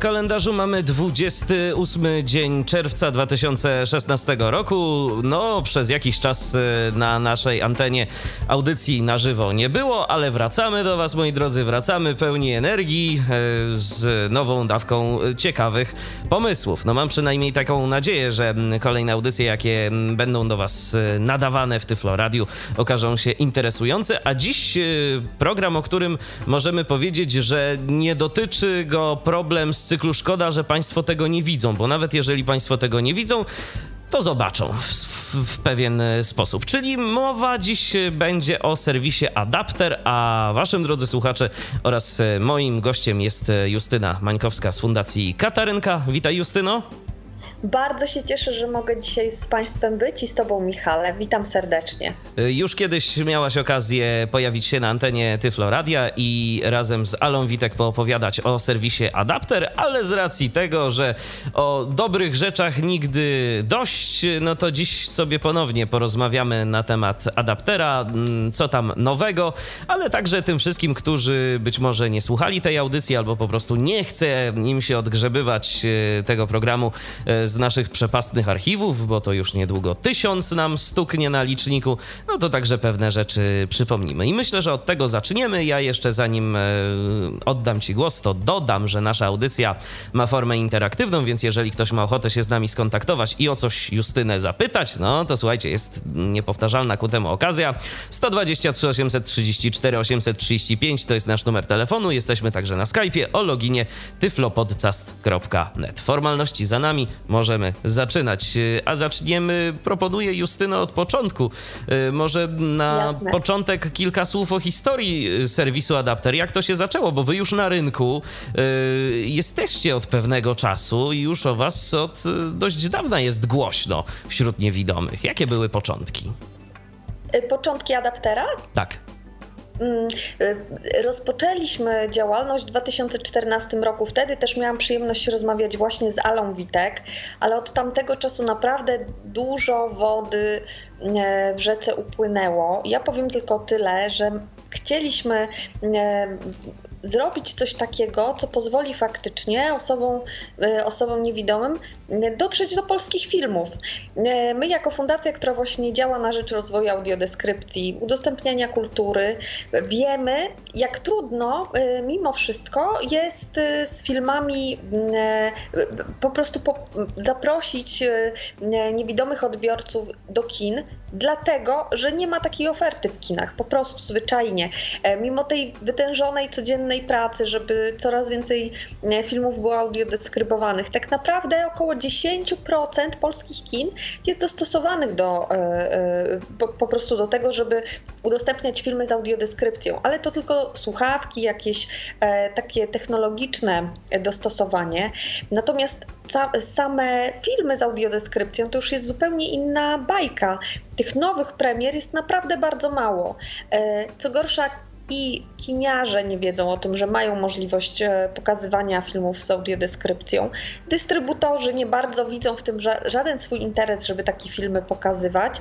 Kalendarzu mamy 28 dzień czerwca 2016 roku. No, przez jakiś czas y, na naszej antenie audycji na żywo nie było, ale wracamy do Was, moi drodzy, wracamy pełni energii y, z nową dawką ciekawych pomysłów. No, mam przynajmniej taką nadzieję, że kolejne audycje, jakie będą do Was y, nadawane w Tyflo Radiu, okażą się interesujące. A dziś program, o którym możemy powiedzieć, że nie dotyczy go problem z cyklu Szkoda, że Państwo tego nie widzą, bo nawet jeżeli Państwo tego nie widzą, to zobaczą w, w, pewien e, sposób. Czyli mowa dziś będzie o serwisie Adapter, a waszym drodzy słuchacze oraz e, moim gościem jest e, Justyna Mańkowska z Fundacji Katarynka. Witaj Justyno. Bardzo się cieszę, że mogę dzisiaj z Państwem być i z Tobą, Michale. Witam serdecznie. Y, już kiedyś miałaś okazję pojawić się na antenie Tyflo Radia i razem z Alą Witek poopowiadać o serwisie Adapter, ale z racji tego, że o dobrych rzeczach nigdy dość, no to dziś sobie ponownie porozmawiamy na temat adaptera, mm, co tam nowego, ale także tym wszystkim, którzy być może nie słuchali tej audycji albo po prostu nie chce im się odgrzebywać y, tego programu y, z naszych przepastnych archiwów, bo to już niedługo tysiąc nam stuknie na liczniku, no to także pewne rzeczy przypomnimy. I myślę, że od tego zaczniemy. Ja jeszcze zanim e, oddam Ci głos, to dodam, że nasza audycja ma formę interaktywną, więc jeżeli ktoś ma ochotę się z nami skontaktować i o coś Justynę zapytać, no to słuchajcie, jest niepowtarzalna ku temu okazja. 123 834 835 to jest nasz numer telefonu. Jesteśmy także na Skype'ie o loginie tyflopodcast.net. Formalności za nami możemy zaczynać. A zaczniemy, proponuję Justyno od początku. Y, może na Jasne. początek kilka słów o historii y, serwisu Adapter. Jak to się zaczęło? Bo wy już na rynku y, jesteście od pewnego czasu i już o was od dość dawna jest głośno wśród niewidomych. Jakie były początki? Początki Adaptera? Tak. Mm, y, rozpoczęliśmy działalność w 2014 roku. Wtedy też miałam przyjemność rozmawiać właśnie z Alą Witek, ale od tamtego czasu naprawdę dużo wody e, w rzece upłynęło. Ja powiem tylko tyle, że chcieliśmy e, zrobić coś takiego, co pozwoli faktycznie osobom, e, osobom niewidomym e, dotrzeć do polskich filmów. E, my, jako fundacja, która właśnie działa na rzecz rozwoju audiodeskrypcji, udostępniania kultury, wiemy, jak trudno mimo wszystko jest z filmami po prostu zaprosić niewidomych odbiorców do kin, dlatego, że nie ma takiej oferty w kinach, po prostu zwyczajnie. Mimo tej wytężonej codziennej pracy, żeby coraz więcej e, filmów było audiodeskrybowanych. Tak naprawdę około 10% polskich kin jest dostosowanych do, e, e, po prostu do tego, żeby udostępniać filmy z audiodeskrypcją, ale to tylko słuchawki, jakieś takie technologiczne dostosowanie. Natomiast same filmy z audiodeskrypcją to już jest zupełnie inna bajka. Tych nowych premier jest naprawdę bardzo mało. Co gorsza, i kiniarze nie wiedzą o tym, że mają możliwość e, pokazywania filmów z audiodeskrypcją. Dystrybutorzy nie bardzo widzą w tym żaden swój interes, żeby takie filmy pokazywać.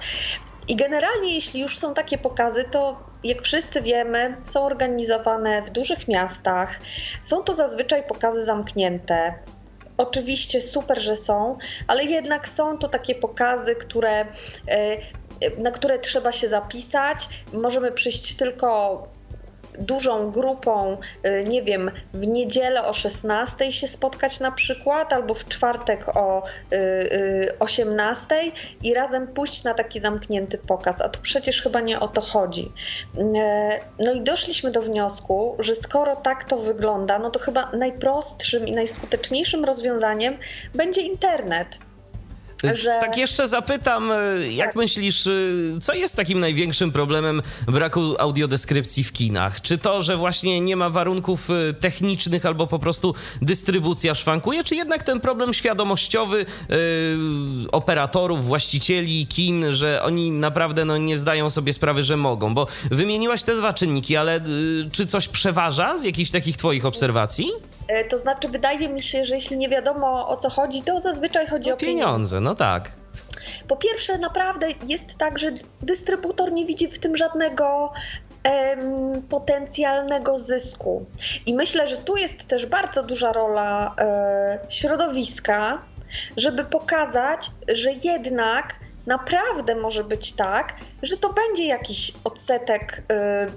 I generalnie, jeśli już są takie pokazy, to jak wszyscy wiemy, są organizowane w dużych miastach. Są to zazwyczaj pokazy zamknięte. Oczywiście super, że są, ale jednak są to takie pokazy, które e, na które trzeba się zapisać. Możemy przyjść tylko dużą grupą, y, nie wiem, w niedzielę o 16 się spotkać na przykład, albo w czwartek o 18 y, y, i razem pójść na taki zamknięty pokaz, a to przecież chyba nie o to chodzi. No i doszliśmy do wniosku, że skoro tak to wygląda, no to chyba najprostszym i najskuteczniejszym rozwiązaniem będzie internet że... Tak jeszcze zapytam, y, jak tak. myślisz, y, co jest takim największym problemem braku audiodeskrypcji w kinach? Czy to, że właśnie nie ma warunków technicznych albo po prostu dystrybucja szwankuje, czy jednak ten problem świadomościowy yy, operatorów, właścicieli kin, że oni naprawdę no, nie zdają sobie sprawy, że mogą? Bo wymieniłaś te dwa czynniki, ale yy, czy coś przeważa z jakichś takich twoich obserwacji? E, to znaczy, wydaje mi się, że jeśli nie wiadomo o co chodzi, to zazwyczaj chodzi o, o pieniądze. pieniądze. No tak. Po pierwsze, naprawdę jest tak, że dystrybutor nie widzi w tym żadnego em, potencjalnego zysku. I myślę, że tu jest też bardzo duża rola e, środowiska, żeby pokazać, że jednak naprawdę może być tak, że to będzie jakiś odsetek e,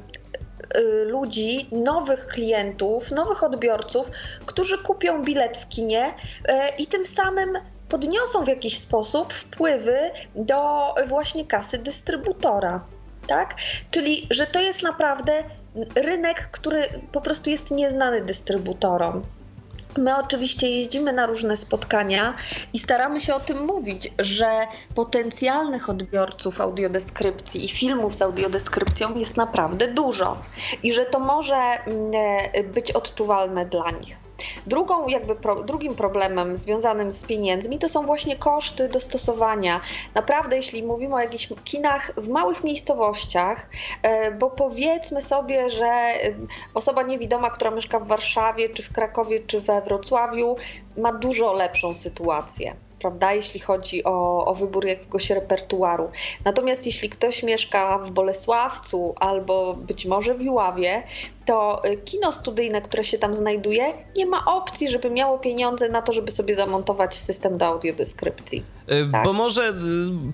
ludzi, nowych klientów, nowych odbiorców, którzy kupią bilet w kinie y, i tym samym podniosą w jakiś sposób wpływy do właśnie kasy dystrybutora. Tak? Czyli, że to jest naprawdę rynek, który po prostu jest nieznany dystrybutorom. My oczywiście jeździmy na różne spotkania i staramy się o tym mówić, że potencjalnych odbiorców audiodeskrypcji i filmów z audiodeskrypcją jest naprawdę dużo i że to może mm, e, być odczuwalne dla nich. Drugą, jakby pro, drugim problemem związanym z pieniędzmi to są właśnie koszty dostosowania. Naprawdę, jeśli mówimy o jakichś kinach w małych miejscowościach, e, bo powiedzmy sobie, że e, osoba niewidoma, która mieszka w Warszawie, czy w Krakowie, czy we Wrocławiu, ma dużo lepszą sytuację prawda, jeśli chodzi o, o wybór jakiegoś repertuaru. Natomiast jeśli ktoś mieszka w Bolesławcu albo być może w Iławie, to y, kino studyjne, które się tam znajduje, nie ma opcji, żeby miało pieniądze na to, żeby sobie zamontować system do audiodeskrypcji. Y, tak. Bo może y,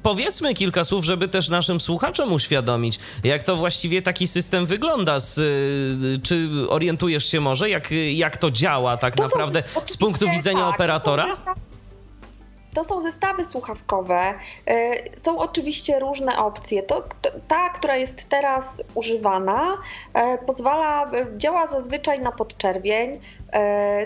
powiedzmy kilka słów, żeby też naszym słuchaczom uświadomić, jak to właściwie taki system wygląda. Z, czy orientujesz się może, jak, jak to działa tak to naprawdę z punktu widzenia tak, operatora? To są zestawy słuchawkowe. E, są oczywiście różne opcje. To, ta, która jest teraz używana, e, pozwala, e, działa zazwyczaj na podczerwień.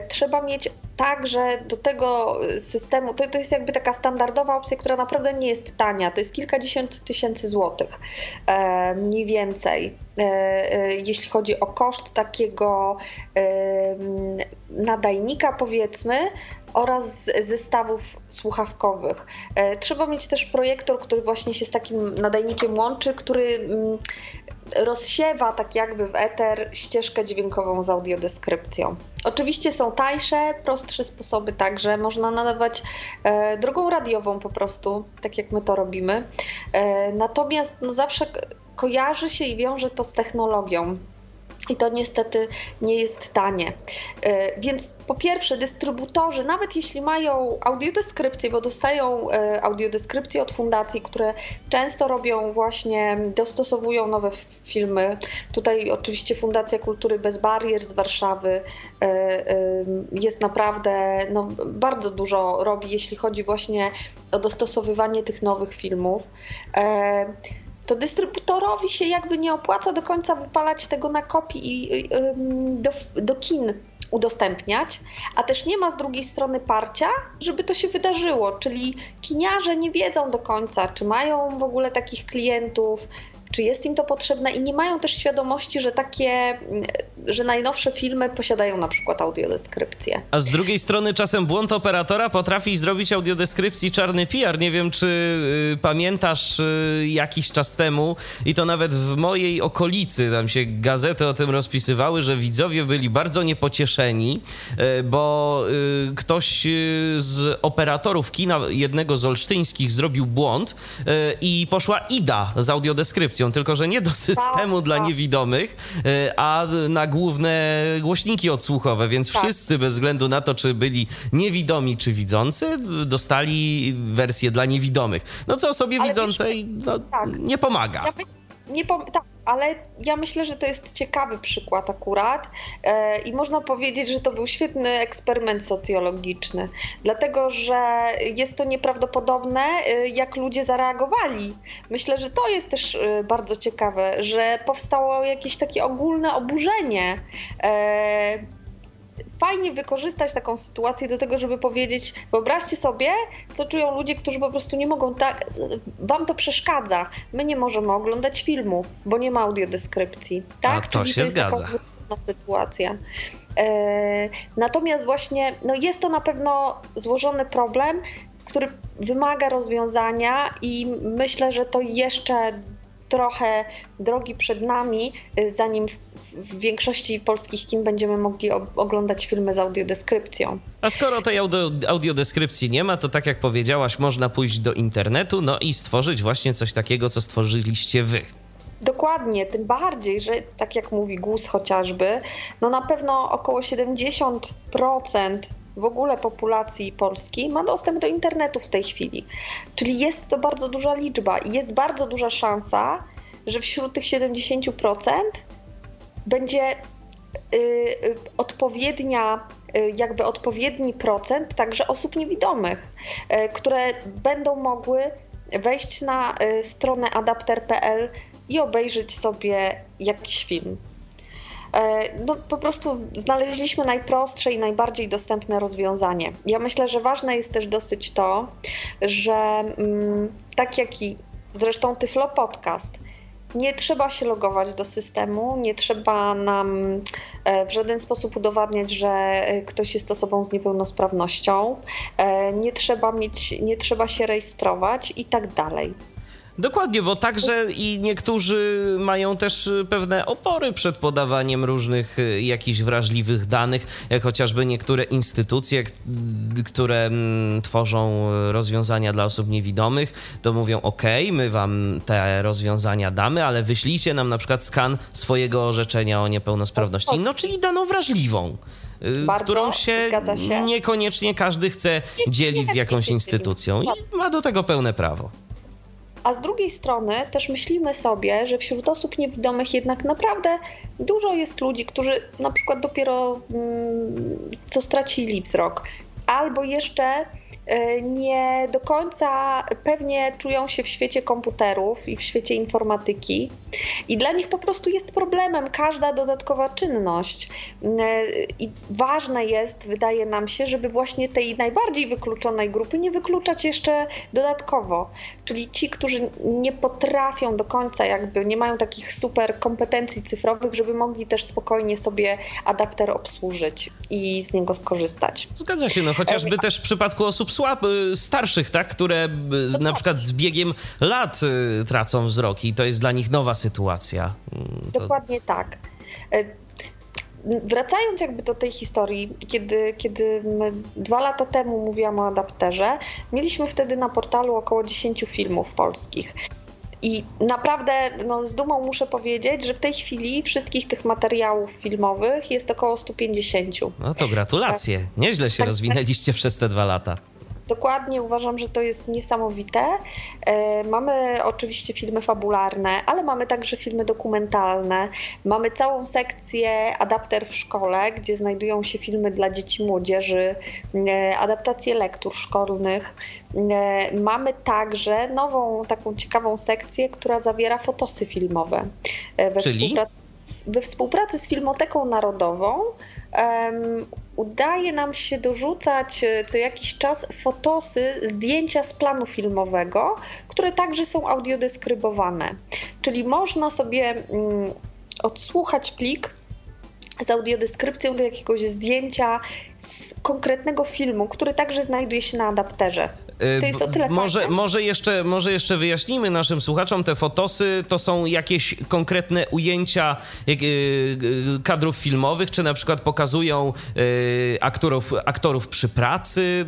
Trzeba mieć także do tego systemu, to, to jest jakby taka standardowa opcja, która naprawdę nie jest tania. To jest kilkadziesiąt tysięcy złotych mniej więcej, jeśli chodzi o koszt takiego nadajnika, powiedzmy oraz zestawów słuchawkowych. E, trzeba mieć też projektor, który właśnie się z takim nadajnikiem łączy, który mm, rozsiewa tak jakby w eter ścieżkę dźwiękową z audiodeskrypcją. Oczywiście są tańsze, prostsze sposoby także. Można nadawać e, drogą radiową po prostu, tak jak my to robimy. E, natomiast no, zawsze kojarzy się i wiąże to z technologią. I to niestety nie jest tanie. E, więc po pierwsze, dystrybutorzy, nawet jeśli mają audiodeskrypcję, bo dostają e, audiodeskrypcje od fundacji, które często robią właśnie, dostosowują nowe filmy. Tutaj oczywiście Fundacja Kultury Bez Barier z Warszawy e, jest naprawdę, no, bardzo dużo robi, jeśli chodzi właśnie o dostosowywanie tych nowych filmów to dystrybutorowi się jakby nie opłaca do końca wypalać tego na kopii i do, do kin udostępniać, a też nie ma z drugiej strony parcia, żeby to się wydarzyło, czyli kiniarze nie wiedzą do końca, czy mają w ogóle takich klientów, czy jest im to potrzebne i nie mają też świadomości, że takie, że najnowsze filmy posiadają na przykład audiodeskrypcję. A z drugiej strony czasem błąd operatora potrafi zrobić audiodeskrypcji czarny PR. Nie wiem, czy y, pamiętasz y, jakiś czas temu i to nawet w mojej okolicy, tam się gazety o tym rozpisywały, że widzowie byli bardzo niepocieszeni, y, bo y, ktoś y, z operatorów kina jednego z olsztyńskich zrobił błąd y, i poszła IDA z audiodeskrypcją tylko że nie do systemu tak, dla tak. niewidomych, e, a na główne głośniki odsłuchowe, więc tak. wszyscy bez względu na to, czy byli niewidomi, czy widzący, dostali wersję dla niewidomych. No co osobie Ale widzącej no, tak. nie pomaga. Ja nie pom- tak, ale ja myślę, że to jest ciekawy przykład akurat e, i można powiedzieć, że to był świetny eksperyment socjologiczny, dlatego że jest to nieprawdopodobne, e, jak ludzie zareagowali. Myślę, że to jest też e, bardzo ciekawe, że powstało jakieś takie ogólne oburzenie fajnie wykorzystać taką sytuację do tego, żeby powiedzieć, wyobraźcie sobie, co czują ludzie, którzy po prostu nie mogą tak, wam to przeszkadza. My nie możemy oglądać filmu, bo nie ma audiodeskrypcji. Tak, A to Czyli się to jest zgadza. taka sytuacja. E, natomiast właśnie no jest to na pewno złożony problem, który wymaga rozwiązania i myślę, że to jeszcze trochę drogi przed nami, y, zanim w, w większości polskich kin będziemy mogli o, oglądać filmy z audiodeskrypcją. A skoro tej audio, audiodeskrypcji nie ma, to tak jak powiedziałaś, można pójść do internetu, no i stworzyć właśnie coś takiego, co stworzyliście wy. Dokładnie, tym bardziej, że tak jak mówi GUS chociażby, no na pewno około 70% w ogóle populacji Polski ma dostęp do internetu w tej chwili. Czyli jest to bardzo duża liczba i jest bardzo duża szansa, że wśród tych 70% będzie y, y, odpowiednia y, jakby odpowiedni procent także osób niewidomych, które będą mogły wejść na stronę adapter.pl i obejrzeć sobie jakiś film. E, no, po prostu znaleźliśmy najprostsze i najbardziej dostępne rozwiązanie. Ja myślę, że ważne jest też dosyć to, że mm, tak jak i zresztą Tyflo Podcast, nie trzeba się logować do systemu, nie trzeba nam e, w żaden sposób udowadniać, że e, ktoś jest osobą z niepełnosprawnością, nie trzeba mieć, nie trzeba się rejestrować i tak dalej. Dokładnie, bo także i niektórzy mają też pewne opory przed podawaniem różnych y, jakichś wrażliwych danych, jak chociażby niektóre instytucje, które mm, tworzą rozwiązania dla osób niewidomych, to mówią: OK, my wam te rozwiązania damy, ale wyślijcie nam na przykład skan swojego orzeczenia o niepełnosprawności, no czyli daną wrażliwą. Y, Bardzo, którą się, się, niekoniecznie każdy chce dzielić z jakąś instytucją i ma do tego pełne prawo. A z drugiej strony też myślimy sobie, że wśród osób niewidomych jednak naprawdę dużo jest ludzi, którzy na przykład dopiero mm, co stracili wzrok, albo jeszcze nie do końca pewnie czują się w świecie komputerów i w świecie informatyki, i dla nich po prostu jest problemem każda dodatkowa czynność. Y, I ważne jest, wydaje nam się, żeby właśnie tej najbardziej wykluczonej grupy nie wykluczać jeszcze dodatkowo. Czyli ci, którzy nie potrafią do końca, jakby nie mają takich super kompetencji cyfrowych, żeby mogli też spokojnie sobie adapter obsłużyć i z niego skorzystać. Zgadza się, no chociażby też w przypadku osób słab, starszych, tak, które na przykład z biegiem lat tracą wzrok i to jest dla nich nowa sytuacja. To... Dokładnie tak. Wracając jakby do tej historii, kiedy, kiedy dwa lata temu mówiłam o adapterze, mieliśmy wtedy na portalu około 10 filmów polskich. I naprawdę no, z dumą muszę powiedzieć, że w tej chwili wszystkich tych materiałów filmowych jest około 150. No to gratulacje. Tak. Nieźle się tak, rozwinęliście tak. przez te dwa lata. Dokładnie uważam, że to jest niesamowite. E, mamy oczywiście filmy fabularne, ale mamy także filmy dokumentalne. Mamy całą sekcję adapter w szkole, gdzie znajdują się filmy dla dzieci, młodzieży, e, adaptacje lektur szkolnych. E, mamy także nową taką ciekawą sekcję, która zawiera fotosy filmowe. We Czyli? Współpracy, we współpracy z Filmoteką Narodową um, udaje nam się dorzucać e, co jakiś czas fotosy, zdjęcia z planu filmowego, które także są audiodeskrybowane. Czyli można sobie um, odsłuchać plik z audiodeskrypcją do jakiegoś zdjęcia z konkretnego filmu, który także znajduje się na adapterze. To jest o tyle może, może, jeszcze, może jeszcze wyjaśnijmy naszym słuchaczom, te fotosy to są jakieś konkretne ujęcia y, y, kadrów filmowych, czy na przykład pokazują y, aktorów, aktorów przy pracy?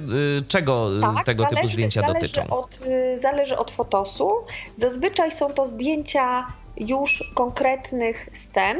Czego tak, tego zależy, typu zdjęcia zależy dotyczą? Od, zależy od fotosu. Zazwyczaj są to zdjęcia już konkretnych scen,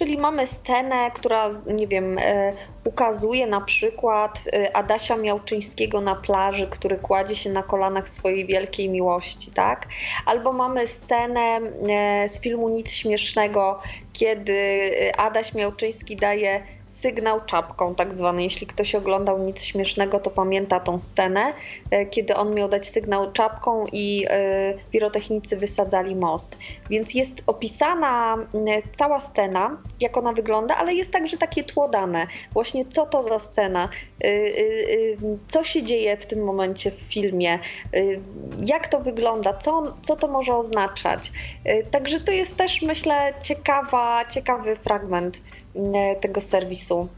Czyli mamy scenę, która, nie wiem, e, ukazuje na przykład e, Adasia Miałczyńskiego na plaży, który kładzie się na kolanach swojej wielkiej miłości, tak? Albo mamy scenę e, z filmu Nic Śmiesznego, kiedy Adaś Miałczyński daje sygnał czapką, tak zwany. Jeśli ktoś oglądał nic śmiesznego, to pamięta tą scenę, e, kiedy on miał dać sygnał czapką i e, pirotechnicy wysadzali most. Więc jest opisana cała scena, jak ona wygląda, ale jest także takie tło dane. Właśnie co to za scena, e, co się dzieje w tym momencie w filmie, jak to wygląda, co, co to może oznaczać. Także to jest też, myślę, ciekawa, ciekawy fragment tego serwisu.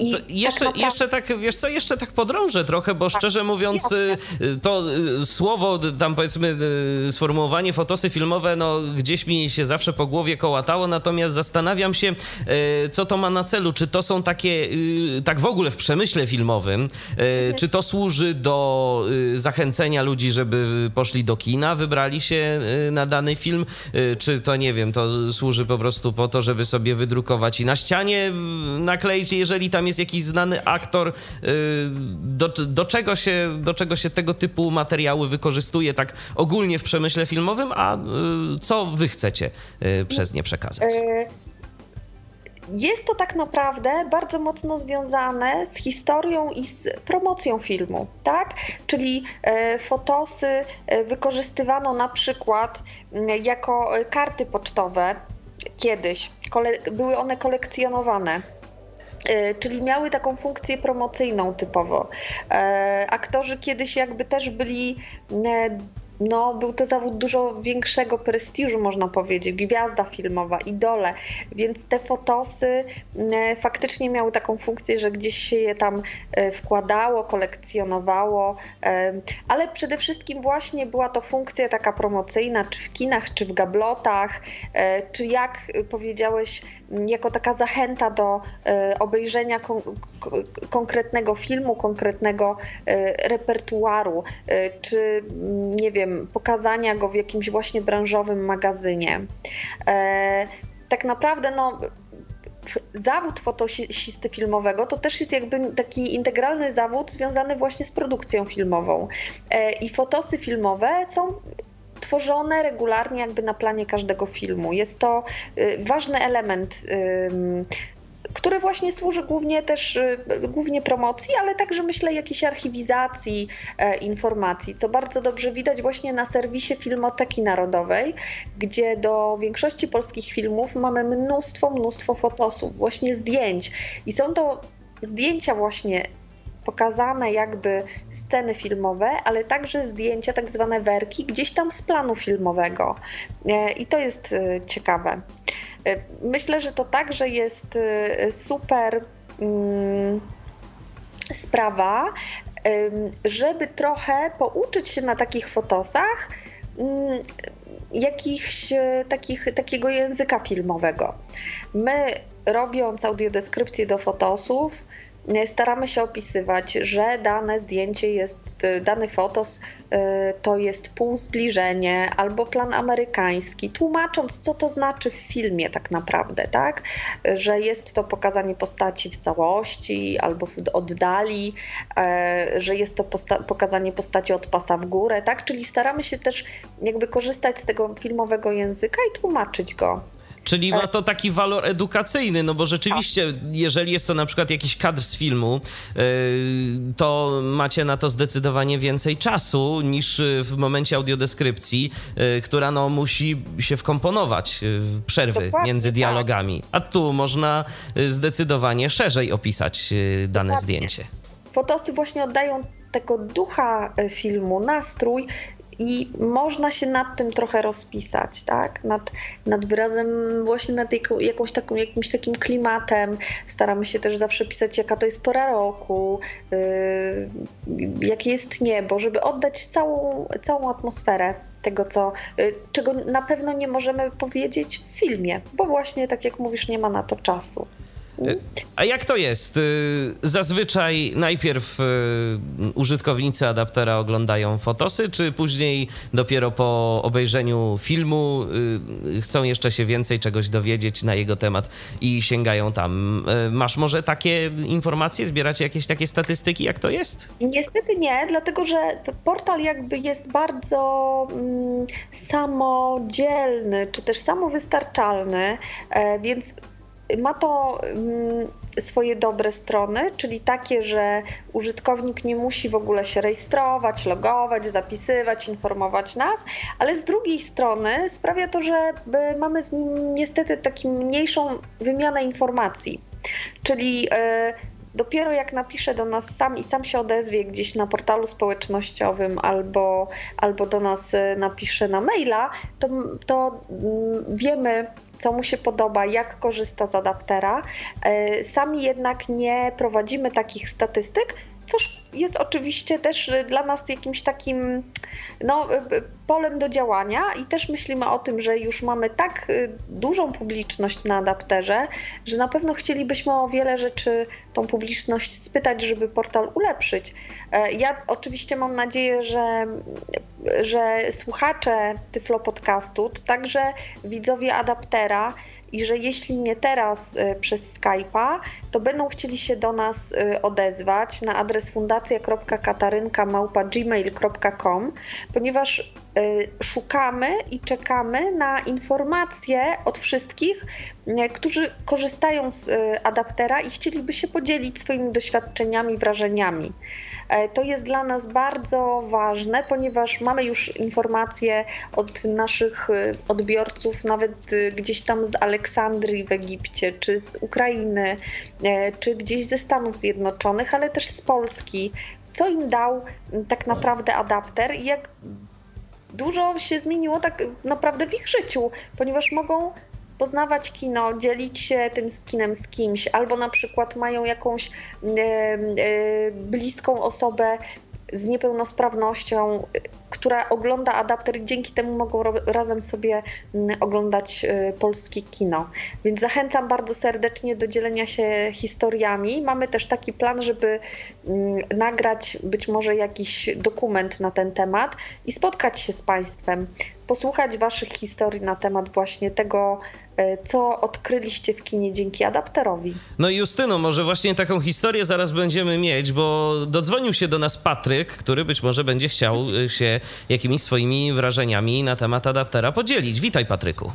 I jeszcze, tak naprawdę... jeszcze tak, wiesz co, jeszcze tak podrążę trochę, bo tak. szczerze mówiąc, Jasne. Y, to y, słowo, tam powiedzmy y, sformułowanie fotosy filmowe, no gdzieś mi się zawsze po głowie kołatało, natomiast zastanawiam się, co to ma na celu, czy to są takie, tak w ogóle w przemyśle filmowym, mhm. czy to służy do zachęcenia ludzi, żeby poszli do kina, wybrali się na dany film, czy to, nie wiem, to służy po prostu po to, żeby sobie wydrukować i na ścianie nakleić, jeżeli tam jest jakiś znany aktor, y, do, do, czego się, do czego się tego typu materiały wykorzystuje tak ogólnie w przemyśle filmowym, a y, co wy chcecie y, przez nie przekazać? Jest to tak naprawdę bardzo mocno związane z historią i z promocją filmu, tak? Czyli fotosy wykorzystywano na przykład jako karty pocztowe kiedyś. były one kolekcjonowane czyli miały taką funkcję promocyjną typowo. E, aktorzy kiedyś jakby też byli e, no, był to zawód dużo większego prestiżu, można powiedzieć, gwiazda filmowa, idole, więc te fotosy e, faktycznie miały taką funkcję, że gdzieś się je tam e, wkładało, kolekcjonowało, e, ale przede wszystkim właśnie była to funkcja taka promocyjna, czy w kinach, czy w gablotach, czy jak powiedziałeś, jako taka zachęta do obejrzenia kon konkretnego filmu, konkretnego repertuaru, czy nie wiem, wiem, pokazania go w jakimś właśnie branżowym magazynie. E, tak naprawdę, no zawód fotosisty filmowego to też jest jakby taki integralny zawód związany właśnie z produkcją filmową. E, I fotosy filmowe są tworzone regularnie jakby na planie każdego filmu. Jest to y, ważny element które właśnie służy głównie też, y, głównie promocji, ale także myślę jakiejś archiwizacji e, informacji, co bardzo dobrze widać właśnie na serwisie Filmoteki Narodowej, gdzie do większości polskich filmów mamy mnóstwo, mnóstwo fotosów, właśnie zdjęć i są to zdjęcia właśnie pokazane jakby sceny filmowe, ale także zdjęcia, tak zwane werki, gdzieś tam z planu filmowego. E, I to jest e, ciekawe. E, myślę, że to także jest e, super mm, sprawa, żeby trochę pouczyć się na takich fotosach mm, jakichś takich, takiego języka filmowego. My robiąc audiodeskrypcję do fotosów, staramy się opisywać, że dane zdjęcie jest, dany fotos y, to jest półzbliżenie albo plan amerykański, tłumacząc, co to znaczy w filmie tak naprawdę, tak? Że jest to pokazanie postaci w całości albo w oddali, e, że jest to posta pokazanie postaci od pasa w górę, tak? Czyli staramy się też jakby korzystać z tego filmowego języka i tłumaczyć go. Czyli ma to taki walor edukacyjny, no bo rzeczywiście, jeżeli jest to na przykład jakiś kadr z filmu, y, to macie na to zdecydowanie więcej czasu niż w momencie audiodeskrypcji, y, która no musi się wkomponować w przerwy między tak. dialogami. A tu można zdecydowanie szerzej opisać dane zdjęcie. Fotosy właśnie oddają tego ducha filmu, nastrój i można się nad tym trochę rozpisać, tak? Nad, nad wyrazem, właśnie nad jaką, jakąś taką, jakimś takim klimatem. Staramy się też zawsze pisać, jaka to jest pora roku, yy, jakie jest niebo, żeby oddać całą, całą atmosferę tego, co, yy, czego na pewno nie możemy powiedzieć w filmie, bo właśnie, tak jak mówisz, nie ma na to czasu. A jak to jest? Y, zazwyczaj najpierw y, użytkownicy adaptera oglądają fotosy, czy później dopiero po obejrzeniu filmu y, chcą jeszcze się więcej czegoś dowiedzieć na jego temat i sięgają tam? Masz może takie informacje, zbieracie jakieś takie statystyki, jak to jest? Niestety nie, dlatego że portal jakby jest bardzo mm, samodzielny, czy też samowystarczalny, e, więc ma to mm, swoje dobre strony, czyli takie, że użytkownik nie musi w ogóle się rejestrować, logować, zapisywać, informować nas, ale z drugiej strony sprawia to, że mamy z nim niestety taką mniejszą wymianę informacji. Czyli e, dopiero jak napisze do nas sam i sam się odezwie gdzieś na portalu społecznościowym albo, albo do nas e, napisze na maila, to, to mm, wiemy, co mu się podoba, jak korzysta z adaptera. E, sami jednak nie prowadzimy takich statystyk, coż jest oczywiście też dla nas jakimś takim no, polem do działania i też myślimy o tym, że już mamy tak y, dużą publiczność na adapterze, że na pewno chcielibyśmy o wiele rzeczy tą publiczność spytać, żeby portal ulepszyć. E, ja oczywiście mam nadzieję, że, że słuchacze Tyflo Podcastu, także widzowie adaptera, i że jeśli nie teraz y, przez Skype'a, to będą chcieli się do nas y, odezwać na adres fundacja.katarynka.gmail.com, ponieważ y, szukamy i czekamy na informacje od wszystkich, którzy korzystają z adaptera i chcieliby się podzielić swoimi doświadczeniami, wrażeniami. E, to jest dla nas bardzo ważne, ponieważ mamy już informacje od naszych e, odbiorców, nawet e, gdzieś tam z Aleksandrii w Egipcie, czy z Ukrainy, czy gdzieś ze Stanów Zjednoczonych, ale też z Polski. Co im dał tak naprawdę adapter i jak dużo się zmieniło tak naprawdę w ich życiu, ponieważ mogą poznawać kino, dzielić się tym kinem z kimś, albo na przykład mają jakąś e, e, bliską osobę z niepełnosprawnością, która ogląda adapter i dzięki temu mogą razem sobie oglądać e, polskie kino. Więc zachęcam bardzo serdecznie do dzielenia się historiami. Mamy też taki plan, żeby nagrać być może jakiś dokument na ten temat i spotkać się z Państwem, posłuchać Waszych historii na temat właśnie tego, co odkryliście w kinie dzięki adapterowi. No i Justyno, może właśnie taką historię zaraz będziemy mieć, bo dodzwonił się do nas Patryk, który być może będzie chciał e, się jakimiś swoimi wrażeniami na temat adaptera podzielić. Witaj Patryku.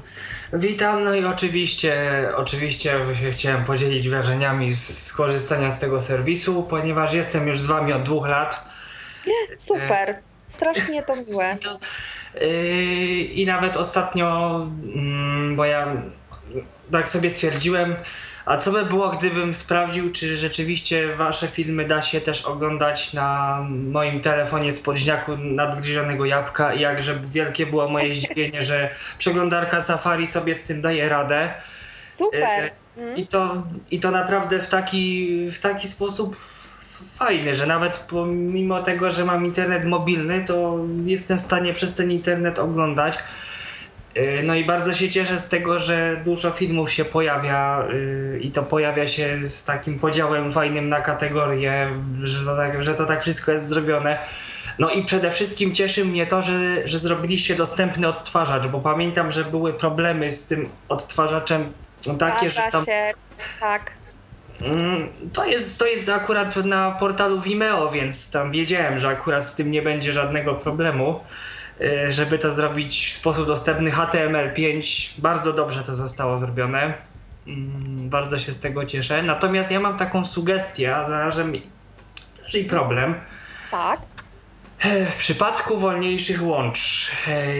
Witam, no i oczywiście, oczywiście chciałem podzielić wrażeniami z korzystania z tego serwisu, ponieważ jestem już z wami od dwóch lat. Super, strasznie to miłe. Yy, I nawet ostatnio, mm, bo ja tak sobie stwierdziłem, a co by było, gdybym sprawdził, czy rzeczywiście wasze filmy da się też oglądać na moim telefonie z podźniaku nadgryzionego jabłka i jakże wielkie było moje zdziwienie, że przeglądarka Safari sobie z tym daje radę. Super. Yy, I to, i to naprawdę w taki, w taki sposób fajny, że nawet pomimo tego, że mam internet mobilny, to jestem w stanie przez ten internet oglądać. Y, no i bardzo się cieszę z tego, że dużo filmów się pojawia y, i to pojawia się z takim podziałem fajnym na kategorie, że to tak, że to tak wszystko jest zrobione. No i przede wszystkim cieszy mnie to, że, że zrobiliście dostępny odtwarzacz, bo pamiętam, że były problemy z tym odtwarzaczem takie, Zdarza że tam... Się, tak to jest, to jest akurat na portalu Vimeo, więc tam wiedziałem, że akurat z tym nie będzie żadnego problemu, y, żeby to zrobić w sposób dostępny HTML5. Bardzo dobrze to zostało zrobione. Mm, bardzo się z tego cieszę. Natomiast ja mam taką sugestię, a zarazem i problem. Tak. W przypadku wolniejszych łącz,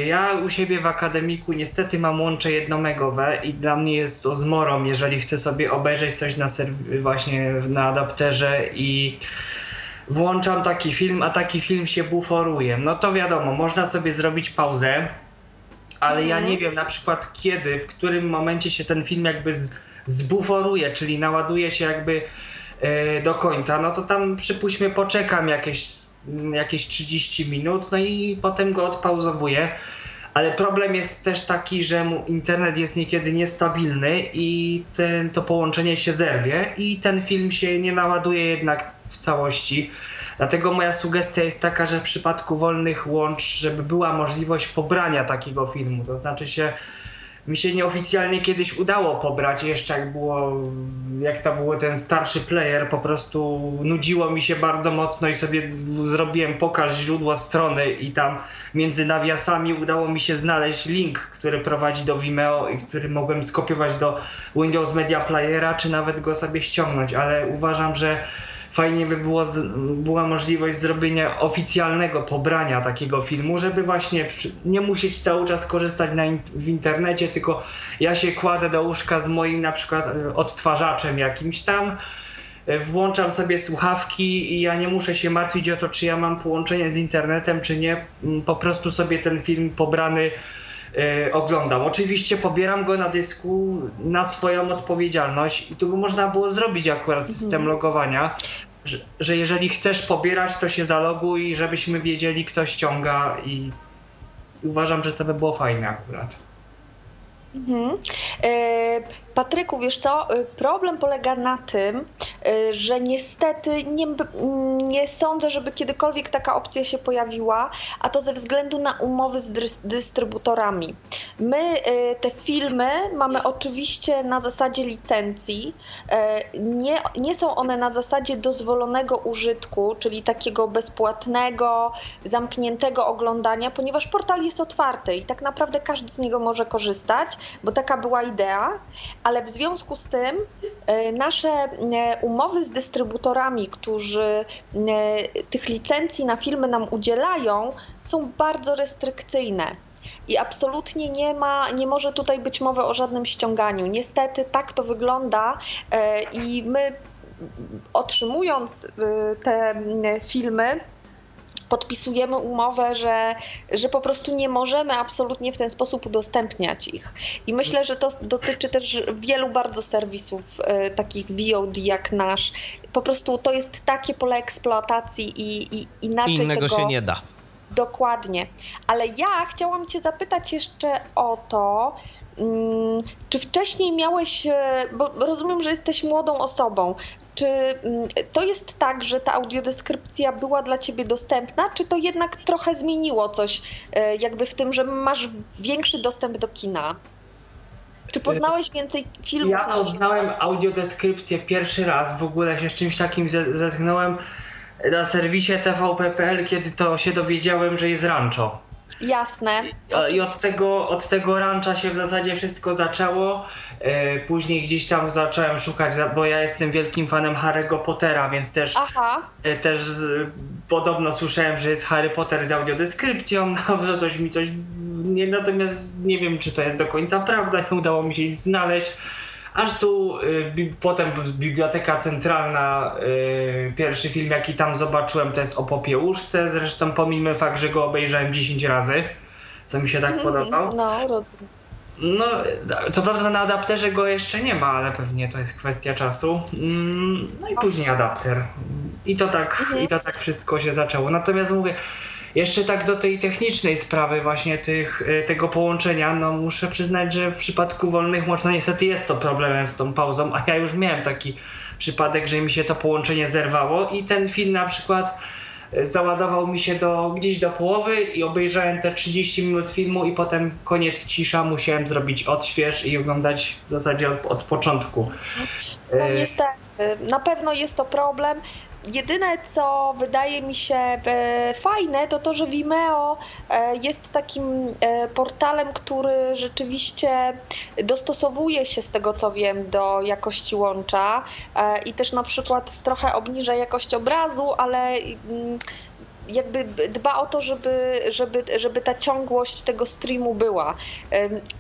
ja u siebie w akademiku niestety mam łącze jednomegowe i dla mnie jest to zmorą, jeżeli chcę sobie obejrzeć coś na właśnie na adapterze i włączam taki film, a taki film się buforuje. No to wiadomo, można sobie zrobić pauzę, ale mhm. ja nie wiem na przykład kiedy, w którym momencie się ten film jakby z, zbuforuje, czyli naładuje się jakby yy, do końca, no to tam przypuśćmy poczekam jakieś jakieś 30 minut, no i potem go odpauzowuję. Ale problem jest też taki, że internet jest niekiedy niestabilny i ten, to połączenie się zerwie i ten film się nie naładuje jednak w całości. Dlatego moja sugestia jest taka, że w przypadku wolnych łącz, żeby była możliwość pobrania takiego filmu, to znaczy się mi się nieoficjalnie kiedyś udało pobrać, jeszcze jak było, jak to był ten starszy player, po prostu nudziło mi się bardzo mocno i sobie zrobiłem pokaż źródła strony i tam między nawiasami udało mi się znaleźć link, który prowadzi do Vimeo i który mogłem skopiować do Windows Media Playera, czy nawet go sobie ściągnąć, ale uważam, że fajnie by było z, była możliwość zrobienia oficjalnego pobrania takiego filmu, żeby właśnie nie musieć cały czas korzystać na in, w internecie, tylko ja się kładę do łóżka z moim na przykład e, odtwarzaczem jakimś tam, e, włączam sobie słuchawki i ja nie muszę się martwić o to, czy ja mam połączenie z internetem, czy nie. Mm, po prostu sobie ten film pobrany yy, oglądam. Oczywiście pobieram go na dysku na swoją odpowiedzialność i tu by można było zrobić akurat system mhm. logowania, że, że jeżeli chcesz pobierać, to się zaloguj, żebyśmy wiedzieli, kto ściąga i uważam, że to by było fajne akurat. Mhm. E, Patryku, wiesz co, y, problem polega na tym, y, że niestety nie, nie sądzę, żeby kiedykolwiek taka opcja się pojawiła, a to ze względu na umowy z dystrybutorami. My te filmy mamy oczywiście na zasadzie licencji. Nie, nie są one na zasadzie dozwolonego użytku, czyli takiego bezpłatnego, zamkniętego oglądania, ponieważ portal jest otwarty i tak naprawdę każdy z niego może korzystać, bo taka była idea ale w związku z tym e, nasze e, umowy z dystrybutorami, którzy e, tych licencji na filmy nam udzielają, są bardzo restrykcyjne. I absolutnie nie ma, nie może tutaj być mowy o żadnym ściąganiu. Niestety tak to wygląda i my otrzymując te filmy, podpisujemy umowę, że, że po prostu nie możemy absolutnie w ten sposób udostępniać ich. I myślę, że to dotyczy też wielu bardzo serwisów e, takich VOD jak nasz. Po prostu to jest takie pole eksploatacji i, i inaczej Innego tego... się nie da. Dokładnie. Ale ja chciałam Cię zapytać jeszcze o to, mm, czy wcześniej miałeś, e, bo rozumiem, że jesteś młodą osobą, czy mm, to jest tak, że ta audiodeskrypcja była dla ciebie dostępna, czy to jednak trochę zmieniło coś e, jakby w tym, że masz większy dostęp do kina? Czy poznałeś więcej filmów? Ja poznałem audiodeskrypcję pierwszy raz, w ogóle się z czymś takim zetknąłem na serwisie tvp.pl, kiedy to się dowiedziałem, że jest rancho. Jasne. I od tego, od tego rancha się w zasadzie wszystko zaczęło. E, później gdzieś tam zacząłem szukać, bo ja jestem wielkim fanem Harry'ego Pottera, więc też, Aha. E, też podobno słyszałem, że jest Harry Potter z audiodeskrypcją, no coś mi coś... Nie, natomiast nie wiem, czy to jest do końca prawda, nie udało mi się nic znaleźć. Aż tu y, potem Biblioteka Centralna, y, pierwszy film jaki tam zobaczyłem to jest o Popiełuszce, zresztą pomijmy fakt, że go obejrzałem 10 razy, co mi się tak mm, podobał. No, rozumiem. No, co prawda na adapterze go jeszcze nie ma, ale pewnie to jest kwestia czasu. Mm, no i później adapter. I to tak, mhm. i to tak wszystko się zaczęło. Natomiast mówię, jeszcze tak do tej technicznej sprawy właśnie tych, y, tego połączenia, no muszę przyznać, że w przypadku wolnych łączy, no niestety jest to problemem z tą pauzą, a ja już miałem taki przypadek, że mi się to połączenie zerwało i ten film na przykład załadował mi się do, gdzieś do połowy i obejrzałem te 30 minut filmu i potem koniec cisza, musiałem zrobić odśwież i oglądać w zasadzie od, od początku. No niestety, na pewno jest to problem. Jedyne, co wydaje mi się e, fajne, to to, że Vimeo e, jest takim e, portalem, który rzeczywiście dostosowuje się z tego, co wiem, do jakości łącza i też na przykład trochę obniża jakość obrazu, ale mm, jakby dba o to, żeby, żeby, żeby ta ciągłość tego streamu była.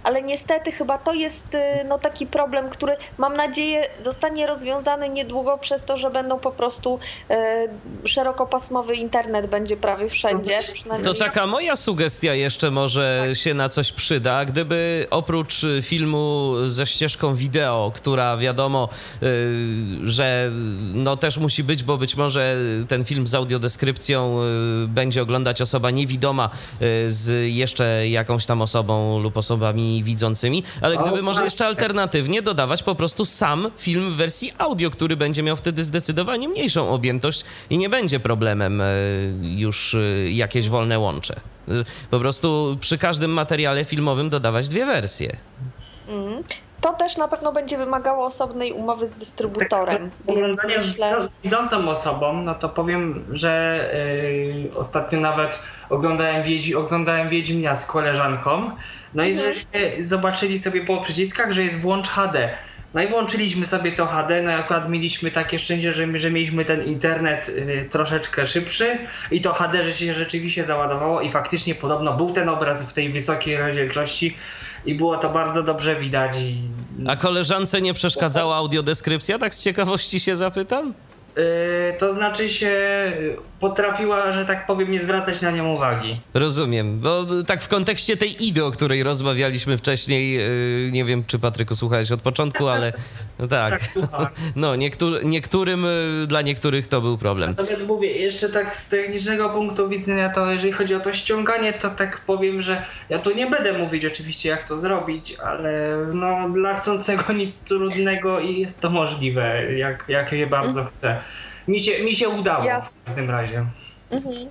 Ale niestety chyba to jest y, no, taki problem, który mam nadzieję zostanie rozwiązany niedługo przez to, że będą po prostu y, szerokopasmowy internet będzie prawie wszędzie. To taka moja sugestia jeszcze może tak. się na coś przyda. Gdyby oprócz filmu ze ścieżką wideo, która wiadomo, y, że no też musi być, bo być może ten film z audiodeskrypcją będzie oglądać osoba niewidoma y, z jeszcze jakąś tam osobą lub osobami widzącymi, ale gdyby może jeszcze alternatywnie dodawać po prostu sam film w wersji audio, który będzie miał wtedy zdecydowanie mniejszą objętość i nie będzie problemem y, już y, jakieś wolne łącze. Po prostu przy każdym materiale filmowym dodawać dwie wersje. Mm. To też na pewno będzie wymagało osobnej umowy z dystrybutorem. Tak, więc myślę... z widzącą osobą, no to powiem, że yy, ostatnio nawet oglądałem, Wiedź, oglądałem Wiedźmia z koleżanką, no i mhm. żeśmy zobaczyli sobie po przyciskach, że jest włącz HD. No i włączyliśmy sobie to HD, no i akurat mieliśmy takie szczęście, że, że mieliśmy ten internet y, troszeczkę szybszy i to HD się rzeczywiście załadowało i faktycznie podobno był ten obraz w tej wysokiej rozdzielczości i było to bardzo dobrze widać. I... A koleżance nie przeszkadzała audiodeskrypcja, tak z ciekawości się zapytam? Yy, to znaczy się potrafiła, że tak powiem, nie zwracać na nią uwagi. Rozumiem, bo tak w kontekście tej idy, o której rozmawialiśmy wcześniej, yy, nie wiem, czy Patryku słuchałeś od początku, ale no tak, tak no niektóry, niektórym, dla niektórych to był problem. Natomiast mówię, jeszcze tak z technicznego punktu widzenia, to jeżeli chodzi o to ściąganie, to tak powiem, że ja tu nie będę mówić oczywiście jak to zrobić, ale no dla chcącego nic trudnego i jest to możliwe, jak, jak je bardzo chce. Mi się, mi się udało Jasne. w każdym razie. Mhm.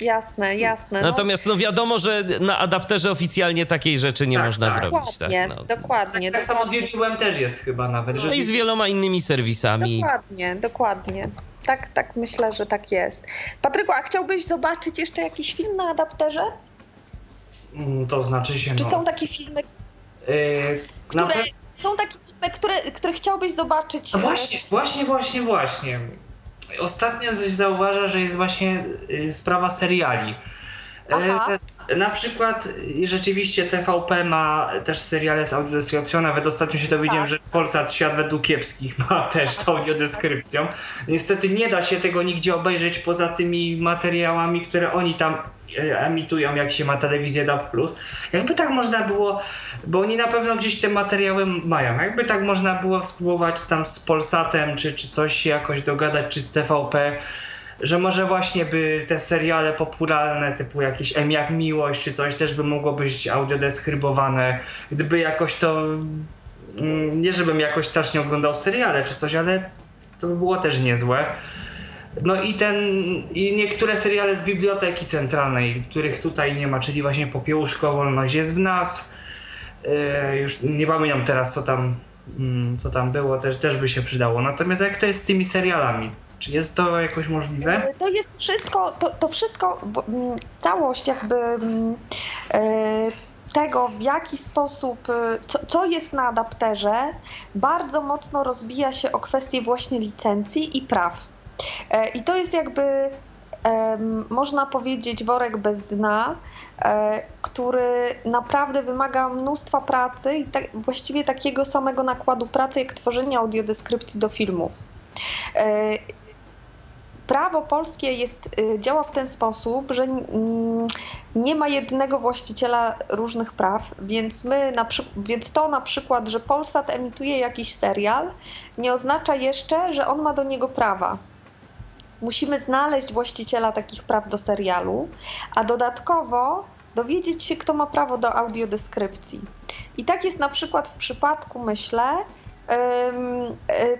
Jasne, jasne. No. Natomiast no wiadomo, że na adapterze oficjalnie takiej rzeczy nie tak, można tak. zrobić. Dokładnie, tak, no. dokładnie. Tak, tak samo z YouTube'em też jest chyba nawet. No i z wieloma innymi serwisami. Dokładnie, dokładnie. Tak, tak myślę, że tak jest. Patryku, a chciałbyś zobaczyć jeszcze jakiś film na adapterze? Mm, to znaczy się. Czy no. są takie filmy, yy, które, są takie filmy, które, które chciałbyś zobaczyć? No właśnie, właśnie, właśnie, właśnie. Ostatnio coś zauważa, że jest właśnie y, sprawa seriali. Aha. E, na przykład rzeczywiście TVP ma też seriale z audiodeskrypcją, nawet ostatnio się dowiedziałem, tak. że Polsat Świat według kiepskich ma też z audiodeskrypcją. Niestety nie da się tego nigdzie obejrzeć poza tymi materiałami, które oni tam emitują, jak się ma telewizję DAB+. Jakby tak można było, bo oni na pewno gdzieś te materiały mają, jakby tak można było spróbować tam z Polsatem, czy, czy coś jakoś dogadać, czy z TVP, że może właśnie by te seriale popularne, typu jakiś M jak Miłość, czy coś, też by mogło być audiodeskrybowane, gdyby jakoś to, mm, nie żebym jakoś strasznie oglądał seriale, czy coś, ale to by było też niezłe. No i ten, i niektóre seriale z Biblioteki Centralnej, których tutaj nie ma, czyli właśnie Popiełuszko, Wolność jest w nas. Yy, już nie pamiętam teraz, co tam, mm, co tam było, też, też by się przydało. Natomiast jak to jest z tymi serialami? Czy jest to jakoś możliwe? E, to jest wszystko, to, to wszystko, mm, całość jakby mm, e, tego, w jaki sposób, co, co, jest na adapterze, bardzo mocno rozbija się o kwestie właśnie licencji i praw. E, I to jest jakby, można powiedzieć, worek bez dna, e, który naprawdę wymaga mnóstwa pracy i tak, właściwie takiego samego nakładu pracy, jak tworzenie audiodeskrypcji do filmów. E, prawo polskie jest, działa w ten sposób, że nie ma jednego właściciela różnych praw, więc, my na więc to na przykład, że Polsat emituje jakiś serial, nie oznacza jeszcze, że on ma do niego prawa musimy znaleźć właściciela takich praw do serialu, a dodatkowo dowiedzieć się, kto ma prawo do audiodeskrypcji. I tak jest na przykład w przypadku, myślę, e,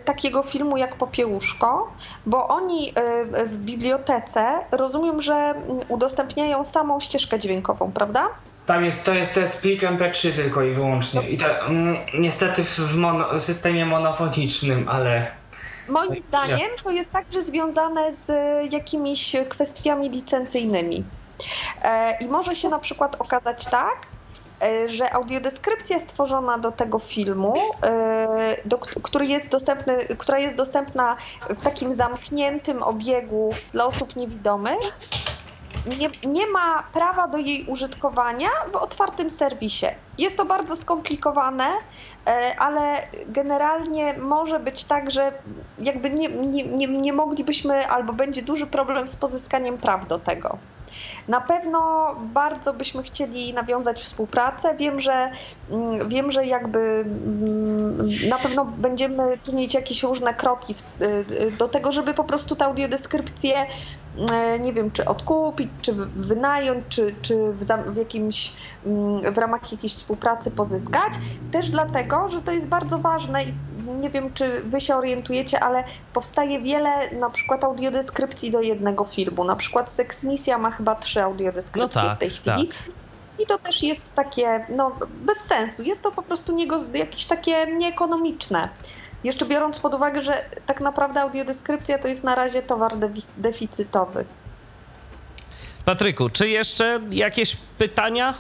takiego filmu jak Popiełuszko, bo oni e, w bibliotece rozumiem, że udostępniają samą ścieżkę dźwiękową, prawda? Tam jest, to jest, to jest plik MP3 tylko i wyłącznie. I to mm, niestety w, mono, w systemie monofonicznym, ale Moim zdaniem to jest także związane z jakimiś kwestiami licencyjnymi. E, I może się na przykład okazać tak, e, że audiodeskrypcja stworzona do tego filmu, e, do, który jest dostępny, która jest dostępna w takim zamkniętym obiegu dla osób niewidomych, nie, nie ma prawa do jej użytkowania w otwartym serwisie. Jest to bardzo skomplikowane, e, ale generalnie może być tak, że jakby nie, nie, nie, nie moglibyśmy, albo będzie duży problem z pozyskaniem praw do tego. Na pewno bardzo byśmy chcieli nawiązać współpracę. Wiem, że mm, wiem, że jakby mm, na pewno będziemy czynić jakieś różne kroki y, y, do tego, żeby po prostu tę audiodeskrypcję E, nie wiem, czy odkupić, czy wynająć, czy, czy w, w, jakimś, mm, w ramach jakiejś współpracy pozyskać. Też dlatego, że to jest bardzo ważne i nie wiem, czy wy się orientujecie, ale powstaje wiele na przykład audiodeskrypcji do jednego filmu. Na przykład Seksmisja ma chyba trzy audiodeskrypcje no tak, w tej chwili. Tak. I to też jest takie, no, bez sensu. Jest to po prostu niego, jakieś takie nieekonomiczne. Jeszcze biorąc pod uwagę, że tak naprawdę audiodeskrypcja to jest na razie towar deficytowy. Patryku, czy jeszcze jakieś pytania?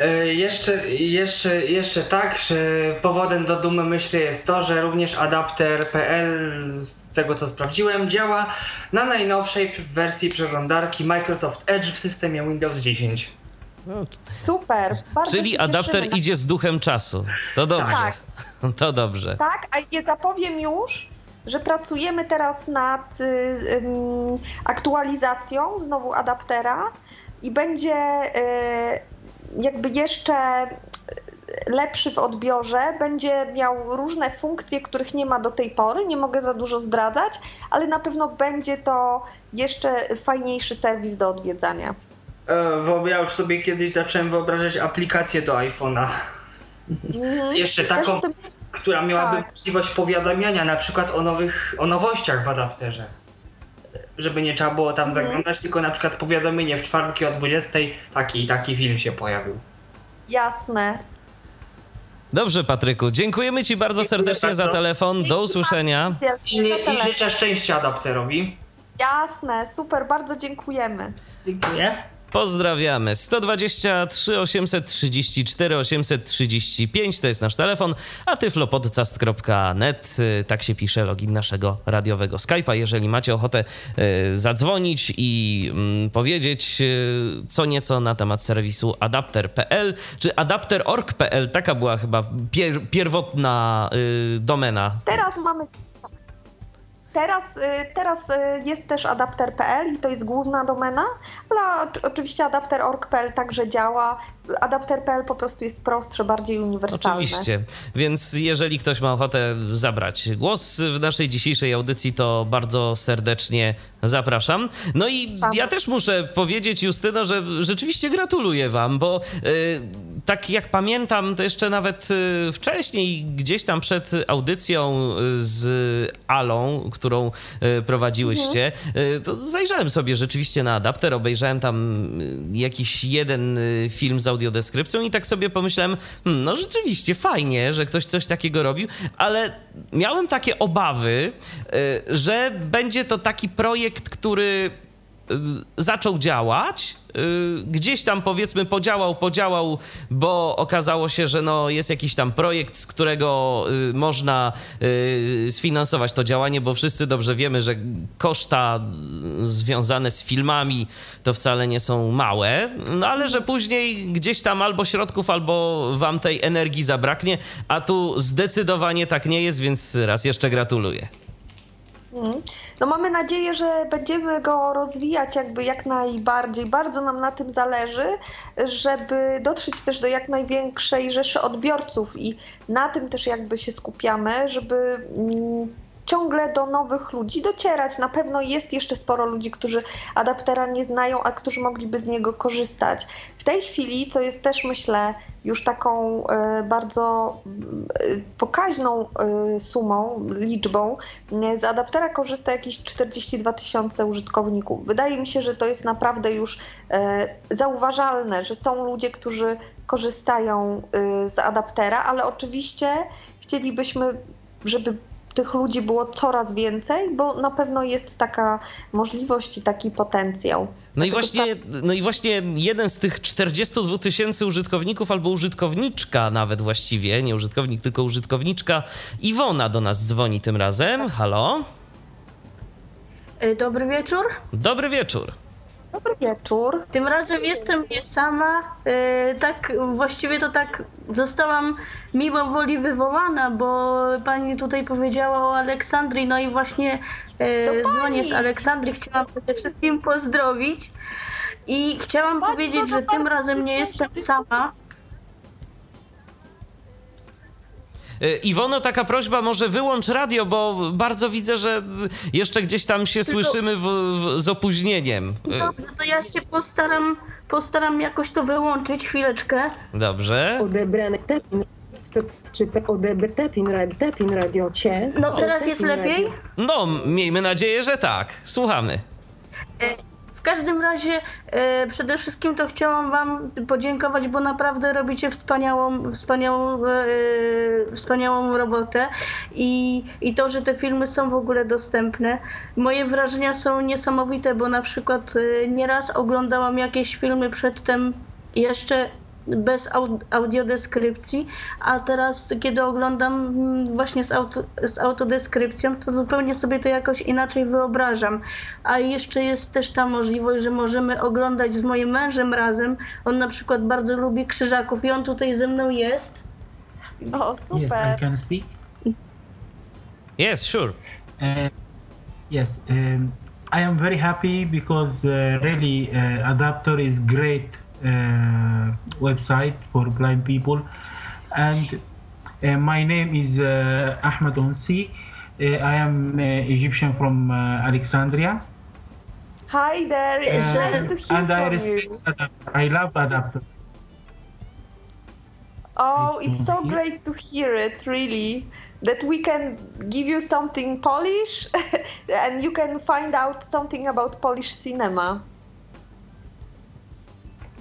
E, jeszcze, jeszcze, jeszcze tak, że powodem do dumy myślę jest to, że również adapter.pl, z tego co sprawdziłem, działa na najnowszej wersji przeglądarki Microsoft Edge w systemie Windows 10. Super. Bardzo Czyli adapter na... idzie z duchem czasu. To dobrze. Tak. To dobrze. Tak, a je zapowiem już, że pracujemy teraz nad y, y, aktualizacją znowu adaptera i będzie y, jakby jeszcze lepszy w odbiorze, będzie miał różne funkcje, których nie ma do tej pory. Nie mogę za dużo zdradzać, ale na pewno będzie to jeszcze fajniejszy serwis do odwiedzania. E, ja już sobie kiedyś zacząłem wyobrażać aplikację do iPhone'a. Mhm. Jeszcze taką, tym... która miałaby tak. możliwość powiadamiania na przykład o nowych, o nowościach w adapterze. Żeby nie trzeba było tam mhm. zaglądać, tylko na przykład powiadomienie w czwartki o 20 taki taki film się pojawił. Jasne. Dobrze, Patryku. Dziękujemy Ci bardzo Dziękuję serdecznie bardzo. za telefon. Do usłyszenia. I, I życzę szczęścia adapterowi. Jasne, super, bardzo dziękujemy. Dziękuję. Pozdrawiamy. 123 834 835 to jest nasz telefon, a tyflopodcast.net tak się pisze login naszego radiowego Skype'a. Jeżeli macie ochotę e, zadzwonić i mm, powiedzieć e, co nieco na temat serwisu adapter.pl czy adapter.org.pl, taka była chyba pier pierwotna e, domena. Teraz mamy Teraz, y, teraz y, jest też adapter.pl i to jest główna domena, ale oczywiście adapter.org.pl także działa. Adapter.pl po prostu jest prostsze, bardziej uniwersalne. Oczywiście, więc jeżeli ktoś ma ochotę zabrać głos w naszej dzisiejszej audycji, to bardzo serdecznie zapraszam. No i ja też muszę powiedzieć, Justyno, że rzeczywiście gratuluję Wam, bo y, tak jak pamiętam, to jeszcze nawet wcześniej, gdzieś tam przed audycją z Alą, którą e, prowadziłyście, mhm. to zajrzałem sobie rzeczywiście na adapter, obejrzałem tam jakiś jeden film z audiodeskrypcją i tak sobie pomyślałem, hmm, no rzeczywiście fajnie, że ktoś coś takiego robił, ale miałem takie obawy, że będzie to taki projekt, który zaczął działać, y, gdzieś tam powiedzmy podziałał, podziałał, bo okazało się, że no jest jakiś tam projekt, z którego y, można y, sfinansować to działanie, bo wszyscy dobrze wiemy, że koszta związane z filmami to wcale nie są małe, no ale że później gdzieś tam albo środków, albo wam tej energii zabraknie, a tu zdecydowanie tak nie jest, więc raz jeszcze gratuluję. Mhm. No mamy nadzieję, że będziemy go rozwijać jakby jak najbardziej. Bardzo nam na tym zależy, żeby dotrzeć też do jak największej rzeszy odbiorców i na tym też jakby się skupiamy, żeby mm, ciągle do nowych ludzi docierać. Na pewno jest jeszcze sporo ludzi, którzy adaptera nie znają, a którzy mogliby z niego korzystać. W tej chwili, co jest też myślę już taką e, bardzo e, pokaźną e, sumą, liczbą, z adaptera korzysta jakieś 42 tysiące użytkowników. Wydaje mi się, że to jest naprawdę już zauważalne, że są ludzie, którzy korzystają z adaptera, ale oczywiście chcielibyśmy, żeby tych ludzi było coraz więcej, bo na pewno jest taka możliwość i taki potencjał. No i, właśnie, no i właśnie jeden z tych 42 tysięcy użytkowników albo użytkowniczka nawet właściwie, nie użytkownik, tylko użytkowniczka, Iwona do nas dzwoni tym razem. Halo? E, dobry wieczór. Dobry wieczór. Dobry wieczór. Tym razem jestem nie sama. Yy, tak, właściwie to tak zostałam mimo woli wywołana, bo pani tutaj powiedziała o Aleksandrii, no i właśnie yy, dzwonię z Aleksandrii. Chciałam przede wszystkim pozdrowić i chciałam powiedzieć, no że tym razem nie jestem sama. Iwono, taka prośba, może wyłącz radio, bo bardzo widzę, że jeszcze gdzieś tam się Tylko... słyszymy w, w, z opóźnieniem. Y, Dobrze, to ja się postaram, postaram jakoś to wyłączyć, chwileczkę. Dobrze. Odebrane Tepin radiocie. No teraz jest lepiej? No, miejmy nadzieję, że tak. Słuchamy. Y, każdym razie e, przede wszystkim to chciałam Wam podziękować, bo naprawdę robicie wspaniałą, wspaniałą, e, wspaniałą robotę I, i to, że te filmy są w ogóle dostępne. Moje wrażenia są niesamowite, bo na przykład e, nieraz oglądałam jakieś filmy przedtem jeszcze bez au- audiodeskrypcji, a teraz kiedy oglądam mm, właśnie z, auto, z autodeskrypcją, to zupełnie sobie to jakoś inaczej wyobrażam. A jeszcze jest też ta możliwość, że możemy oglądać z moim mężem razem. On na przykład bardzo lubi krzyżaków i on tutaj ze mną jest. O, Yes, I super. can speak. Yes, sure. Uh, yes, um, I am very happy because uh, really uh, Adapter is great website for blind people, and uh, my name is uh, Ahmed Onsi. Uh, I am uh, Egyptian from uh, Alexandria, Hi there, it's Uh, nice to hear and I respect you. Adapter. I love Adapter. Oh, it's so great to hear it, really. That we can give you something Polish and you can find out something about Polish cinema.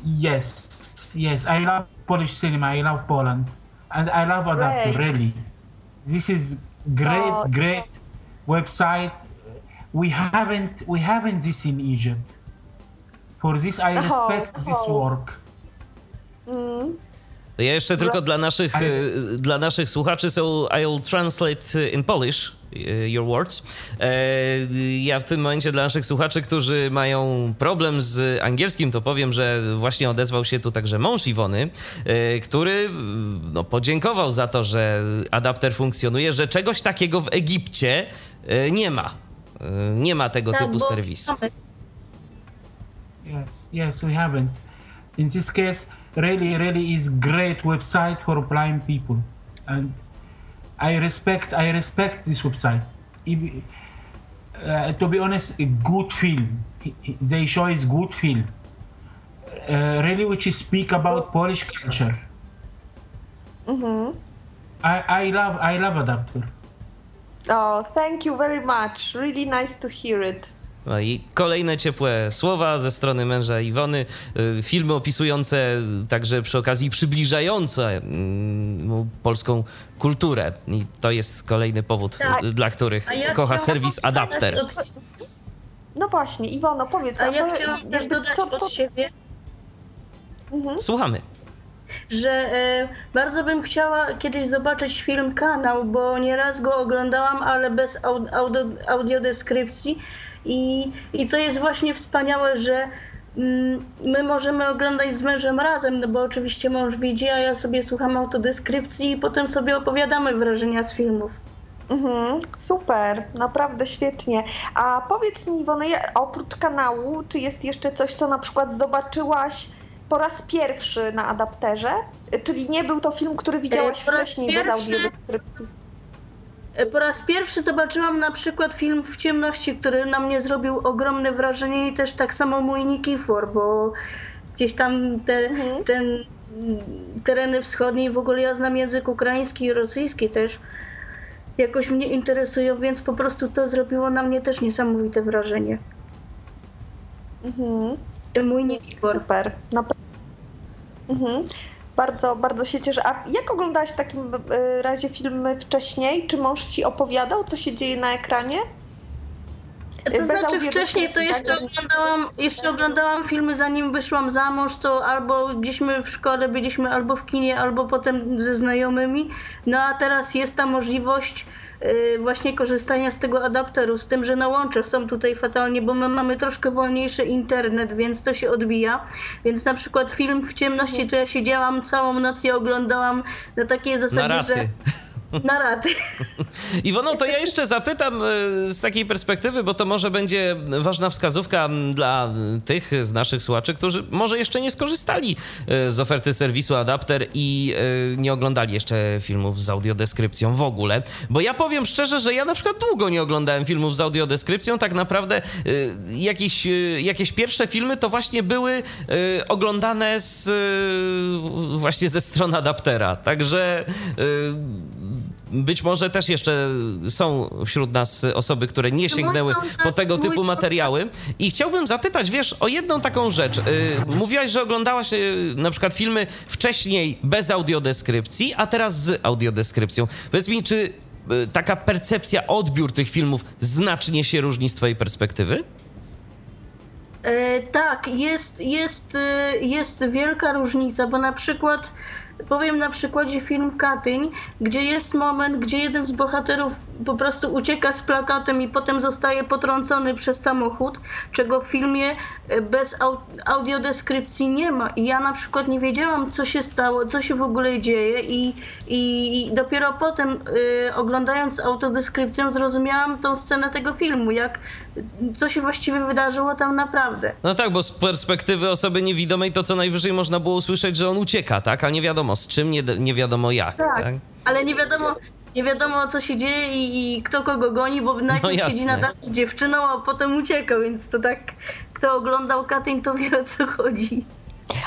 Yes, yes, I love Polish cinema. I love Poland, and I love Adapter. Great. Really, this is great, Oh, great website. We haven't we haven't this in Egypt. For this, I Oh, respect this oh. work. Mm. Ja jeszcze tylko dla naszych, A jest- dla naszych słuchaczy, so I'll translate in Polish your words. E, Ja w tym momencie dla naszych słuchaczy, którzy mają problem z angielskim, to powiem, że właśnie odezwał się tu także mąż Iwony, e, który no, podziękował za to, że adapter funkcjonuje, że czegoś takiego w Egipcie e, nie ma. Nie ma tego Tak, typu serwisu. Yes, yes, we haven't. In this case, really, really is great website for blind people, and I respect I respect this website. Uh, to be honest, a good film. They show is good film. Uh, really, which is speak about Polish culture. I, I love I love adapter. Oh, thank you very much. Really nice to hear it. No i kolejne ciepłe słowa ze strony męża Iwony, y, filmy opisujące, także przy okazji przybliżające mm, mu polską kulturę. I to jest kolejny powód, Tak. y, dla których ja kocha serwis Adapter. Od, No właśnie, Iwono, powiedz, a ja to chciałam też jakby dodać co, co, od siebie, Słuchamy. że e, bardzo bym chciała kiedyś zobaczyć film Kanał, bo nieraz go oglądałam, ale bez au- audio, audiodeskrypcji i, i to jest właśnie wspaniałe, że mm, my możemy oglądać z mężem razem, no bo oczywiście mąż widzi, a ja sobie słucham autodeskrypcji i potem sobie opowiadamy wrażenia z filmów. Mhm, super, naprawdę świetnie. A powiedz mi, Iwona, ja- oprócz kanału, czy jest jeszcze coś, co na przykład zobaczyłaś po raz pierwszy na adapterze? Czyli nie był to film, który widziałaś po raz wcześniej bez pierwszy- audiodeskrypcji? E, Po raz pierwszy zobaczyłam na przykład film w ciemności, który na mnie zrobił ogromne wrażenie i też tak samo mój Nikifor, bo gdzieś tam te, Mhm. ten tereny wschodnie, w ogóle ja znam język ukraiński i rosyjski też, jakoś mnie interesują, więc po prostu to zrobiło na mnie też niesamowite wrażenie. Mhm. Mój Nikifor. Super. Napra- mhm. Bardzo, bardzo się cieszę. A jak oglądałaś w takim e, razie filmy wcześniej? Czy mąż ci opowiadał, co się dzieje na ekranie? To Bez znaczy wcześniej to tak? jeszcze oglądałam, jeszcze oglądałam filmy zanim wyszłam za mąż, to albo gdzieśmy w szkole byliśmy albo w kinie, albo potem ze znajomymi. No a teraz jest ta możliwość właśnie korzystania z tego adapteru, z tym, że na łączach są tutaj fatalnie, bo my mamy troszkę wolniejszy internet, więc to się odbija. Więc na przykład film w ciemności to ja siedziałam całą noc i oglądałam na takiej zasadzie, Na że na raty. Iwono, to ja jeszcze zapytam e, z takiej perspektywy, bo to może będzie ważna wskazówka dla tych z naszych słuchaczy, którzy może jeszcze nie skorzystali e, z oferty serwisu Adapter i e, nie oglądali jeszcze filmów z audiodeskrypcją w ogóle. Bo ja powiem szczerze, że ja na przykład długo nie oglądałem filmów z audiodeskrypcją. Tak naprawdę jakieś, jakieś pierwsze filmy to właśnie były oglądane z, właśnie ze strony Adaptera. Także być może też jeszcze są wśród nas osoby, które nie sięgnęły Mój po kontakt- tego typu materiały. I chciałbym zapytać, wiesz, o jedną taką rzecz. Y, Mówiłaś, że oglądałaś y, na przykład filmy wcześniej bez audiodeskrypcji, a teraz z audiodeskrypcją. Powiedz mi, czy y, taka percepcja, odbiór tych filmów znacznie się różni z twojej perspektywy? E, tak, jest, jest, jest wielka różnica, bo na przykład powiem na przykładzie film Katyń, gdzie jest moment, gdzie jeden z bohaterów po prostu ucieka z plakatem i potem zostaje potrącony przez samochód, czego w filmie e, bez au- audiodeskrypcji nie ma. I ja na przykład nie wiedziałam, co się stało, co się w ogóle dzieje i, i dopiero potem y, oglądając autodeskrypcją zrozumiałam tą scenę tego filmu, jak co się właściwie wydarzyło tam naprawdę. No tak, bo z perspektywy osoby niewidomej to co najwyżej można było usłyszeć, że on ucieka, tak? A nie wiadomo z czym, nie, nie wiadomo jak, tak? Tak, ale nie wiadomo, nie wiadomo co się dzieje i, i kto kogo goni, bo najpierw jasne. siedzi na dachu z dziewczyną, a potem ucieka, więc to tak, kto oglądał Katyń, to wie o co chodzi.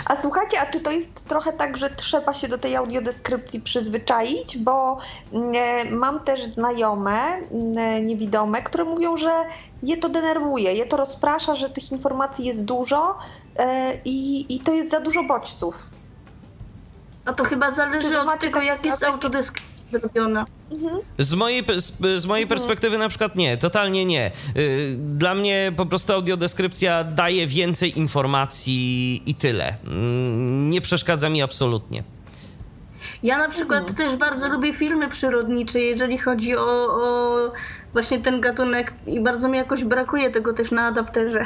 A słuchajcie, a czy to jest trochę tak, że trzeba się do tej audiodeskrypcji przyzwyczaić? Bo mm, mam też znajome mm, niewidome, które mówią, że je to denerwuje, je to rozprasza, że tych informacji jest dużo e, i, i to jest za dużo bodźców. A to chyba zależy od tego, jak jest autodeskrypcja zrobiona. Z mojej, z, z mojej perspektywy na przykład nie, totalnie nie. Y, Dla mnie po prostu audiodeskrypcja daje więcej informacji i tyle. Mm, Nie przeszkadza mi absolutnie. Ja na przykład też bardzo lubię filmy przyrodnicze, jeżeli chodzi o, o właśnie ten gatunek i bardzo mi jakoś brakuje tego też na adapterze.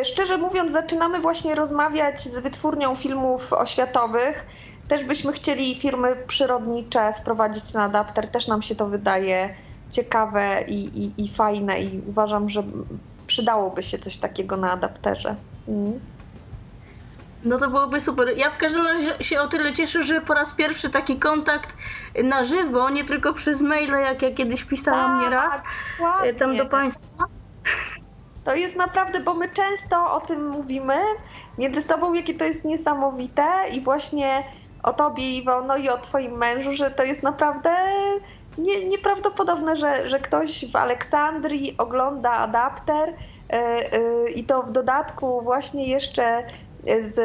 E, Szczerze mówiąc, zaczynamy właśnie rozmawiać z wytwórnią filmów oświatowych. Też byśmy chcieli firmy przyrodnicze wprowadzić na adapter. Też nam się to wydaje ciekawe i, i, i fajne i uważam, że przydałoby się coś takiego na adapterze. Mm. No to byłoby super. Ja w każdym razie się o tyle cieszę, że po raz pierwszy taki kontakt na żywo, nie tylko przez maile, jak ja kiedyś pisałam Tak, nieraz e, tam do. Państwa. To jest naprawdę, bo my często o tym mówimy między sobą, jakie to jest niesamowite i właśnie o tobie, Iwono, i o twoim mężu, że to jest naprawdę nie, nieprawdopodobne, że, że ktoś w Aleksandrii ogląda adapter yy, yy, i to w dodatku właśnie jeszcze z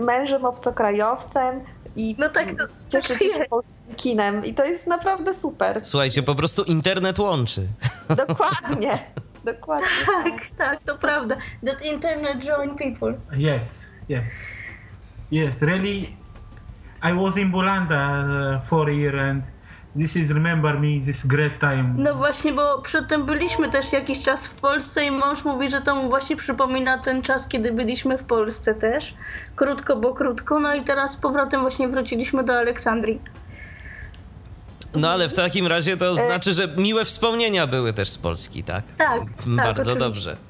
mężem obcokrajowcem i No tak, to, tak cieszycie się jest. polskim kinem i to jest naprawdę super. Słuchajcie, po prostu internet łączy. Dokładnie. Dokładnie. Tak, tak, to prawda. That internet join people. Yes, yes, yes. Really, I was in Bolanda uh, for a year, and this is remember me this great time. No właśnie, bo przedtem byliśmy też jakiś czas w Polsce i mąż mówi, że to mu właśnie przypomina ten czas, kiedy byliśmy w Polsce też. Krótko, bo krótko. No i teraz z powrotem właśnie wróciliśmy do Aleksandrii. No ale w takim razie to znaczy, że miłe wspomnienia były też z Polski, tak? Tak, tak, Bardzo oczywiście. dobrze.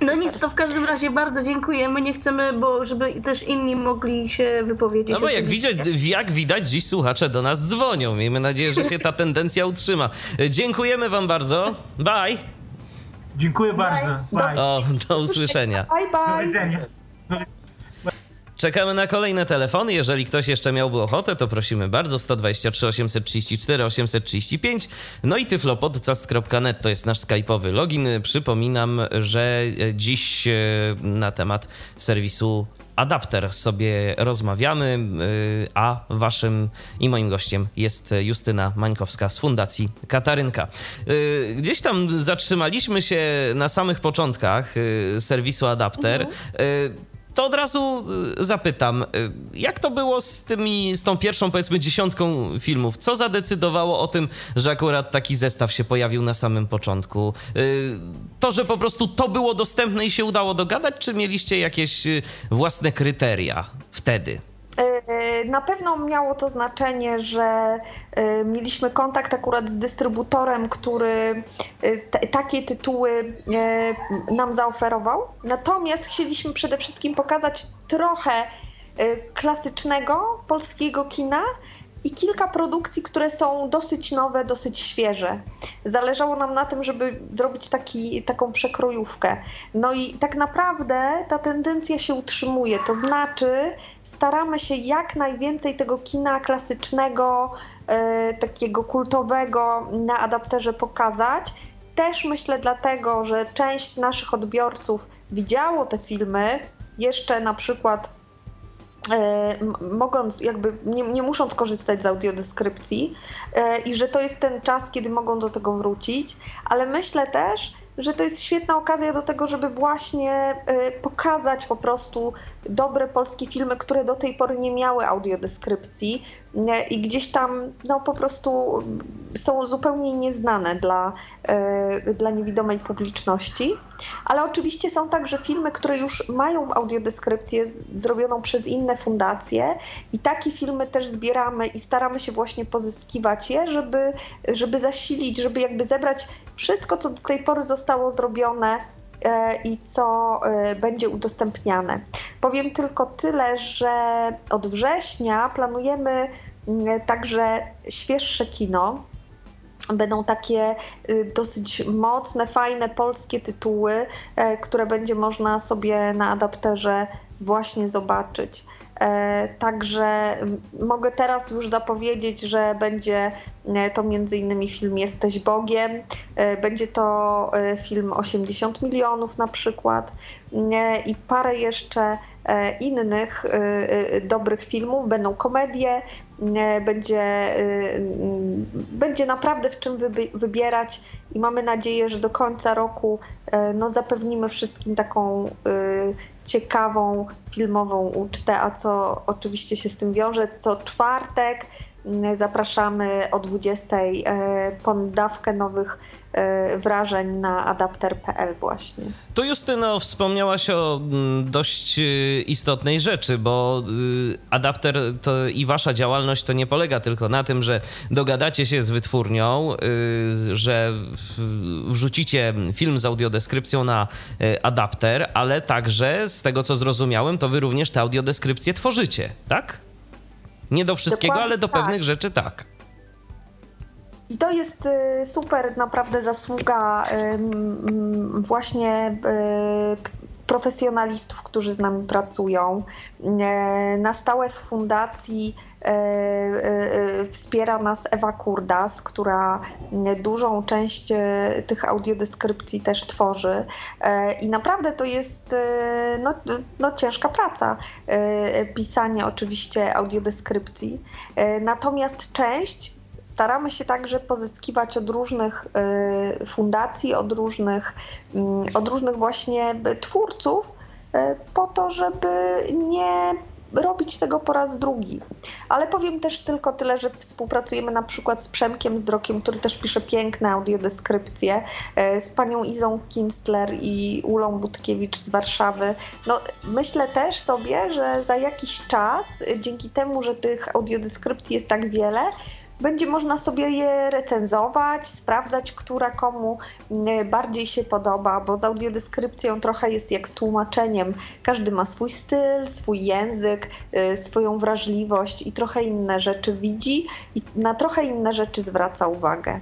No nic, to w każdym razie bardzo dziękujemy. Nie chcemy, bo żeby też inni mogli się wypowiedzieć. No bo jak widać, jak widać, dziś słuchacze do nas dzwonią. Miejmy nadzieję, że się ta tendencja utrzyma. Dziękujemy wam bardzo. Bye. Dziękuję bardzo. Bye. O, do usłyszenia. Bye Do bye. widzenia. Czekamy na kolejne telefony. Jeżeli ktoś jeszcze miałby ochotę, to prosimy bardzo. 123 834 835. No i tyflopodcast.net to jest nasz skype'owy login. Przypominam, że dziś e, na temat serwisu Adapter sobie rozmawiamy, y, a waszym i moim gościem jest Justyna Mańkowska z Fundacji Katarynka. Gdzieś tam zatrzymaliśmy się na samych początkach serwisu Adapter. Y, to od razu y, zapytam, y, jak to było z tymi, z tą pierwszą powiedzmy dziesiątką filmów? Co zadecydowało o tym, że akurat taki zestaw się pojawił na samym początku? Y, To, że po prostu to było dostępne i się udało dogadać, czy mieliście jakieś własne kryteria wtedy? E, Na pewno miało to znaczenie, że e, mieliśmy kontakt akurat z dystrybutorem, który t- takie tytuły nam zaoferował. Natomiast chcieliśmy przede wszystkim pokazać trochę klasycznego polskiego kina i kilka produkcji, które są dosyć nowe, dosyć świeże. Zależało nam na tym, żeby zrobić taki, taką przekrojówkę. No i tak naprawdę ta tendencja się utrzymuje, to znaczy staramy się jak najwięcej tego kina klasycznego, e, takiego kultowego na adapterze pokazać. Też myślę dlatego, że część naszych odbiorców widziało te filmy jeszcze na przykład mogąc jakby, nie, nie, musząc korzystać z audiodeskrypcji e, i że to jest ten czas, kiedy mogą do tego wrócić, ale myślę też, że to jest świetna okazja do tego, żeby właśnie e, pokazać po prostu dobre polskie filmy, które do tej pory nie miały audiodeskrypcji i gdzieś tam no po prostu są zupełnie nieznane dla, e, dla niewidomej publiczności. Ale oczywiście są także filmy, które już mają audiodeskrypcję zrobioną przez inne fundacje i takie filmy też zbieramy i staramy się właśnie pozyskiwać je, żeby, żeby zasilić, żeby jakby zebrać wszystko, co do tej pory zostało zrobione i co e, będzie udostępniane. Powiem tylko tyle, że od września planujemy mm, także świeższe kino. Będą takie y, dosyć mocne, fajne polskie tytuły, e, które będzie można sobie na adapterze właśnie zobaczyć. E, także mogę teraz już zapowiedzieć, że będzie e, to m.in. film Jesteś Bogiem, będzie to film 80 milionów na przykład i parę jeszcze innych dobrych filmów. Będą komedie, będzie, będzie naprawdę w czym wybierać i mamy nadzieję, że do końca roku no, zapewnimy wszystkim taką ciekawą filmową ucztę, a co oczywiście się z tym wiąże, co czwartek zapraszamy o 20 po dawkę nowych E, wrażeń na adapter.pl właśnie. Tu Justyno wspomniałaś o mm, dość istotnej rzeczy, bo adapter to i wasza działalność to nie polega tylko na tym, że dogadacie się z wytwórnią, że wrzucicie film z audiodeskrypcją na adapter, ale także z tego co zrozumiałem, to wy również tę audiodeskrypcję tworzycie, tak? Nie do wszystkiego, Dokładnie ale do tak. pewnych rzeczy tak. I to jest y, super naprawdę zasługa właśnie y, profesjonalistów, którzy z nami pracują. E, na stałe w fundacji e, e, wspiera nas Ewa Kurdas, która dużą część tych audiodeskrypcji też tworzy. I naprawdę to jest no, no ciężka praca, pisanie oczywiście audiodeskrypcji. Natomiast część staramy się także pozyskiwać od różnych y, fundacji, od różnych, mm, od różnych właśnie twórców, y, po to, żeby nie robić tego po raz drugi. Ale powiem też tylko tyle, że współpracujemy na przykład z Przemkiem Zdrokiem, który też pisze piękne audiodeskrypcje, y, z panią Izą Kinstler i Ulą Budkiewicz z Warszawy. No, myślę też sobie, że za jakiś czas, dzięki temu, że tych audiodeskrypcji jest tak wiele, będzie można sobie je recenzować, sprawdzać, która komu mm, bardziej się podoba, bo z audiodeskrypcją trochę jest jak z tłumaczeniem. Każdy ma swój styl, swój język, y, swoją wrażliwość i trochę inne rzeczy widzi i na trochę inne rzeczy zwraca uwagę.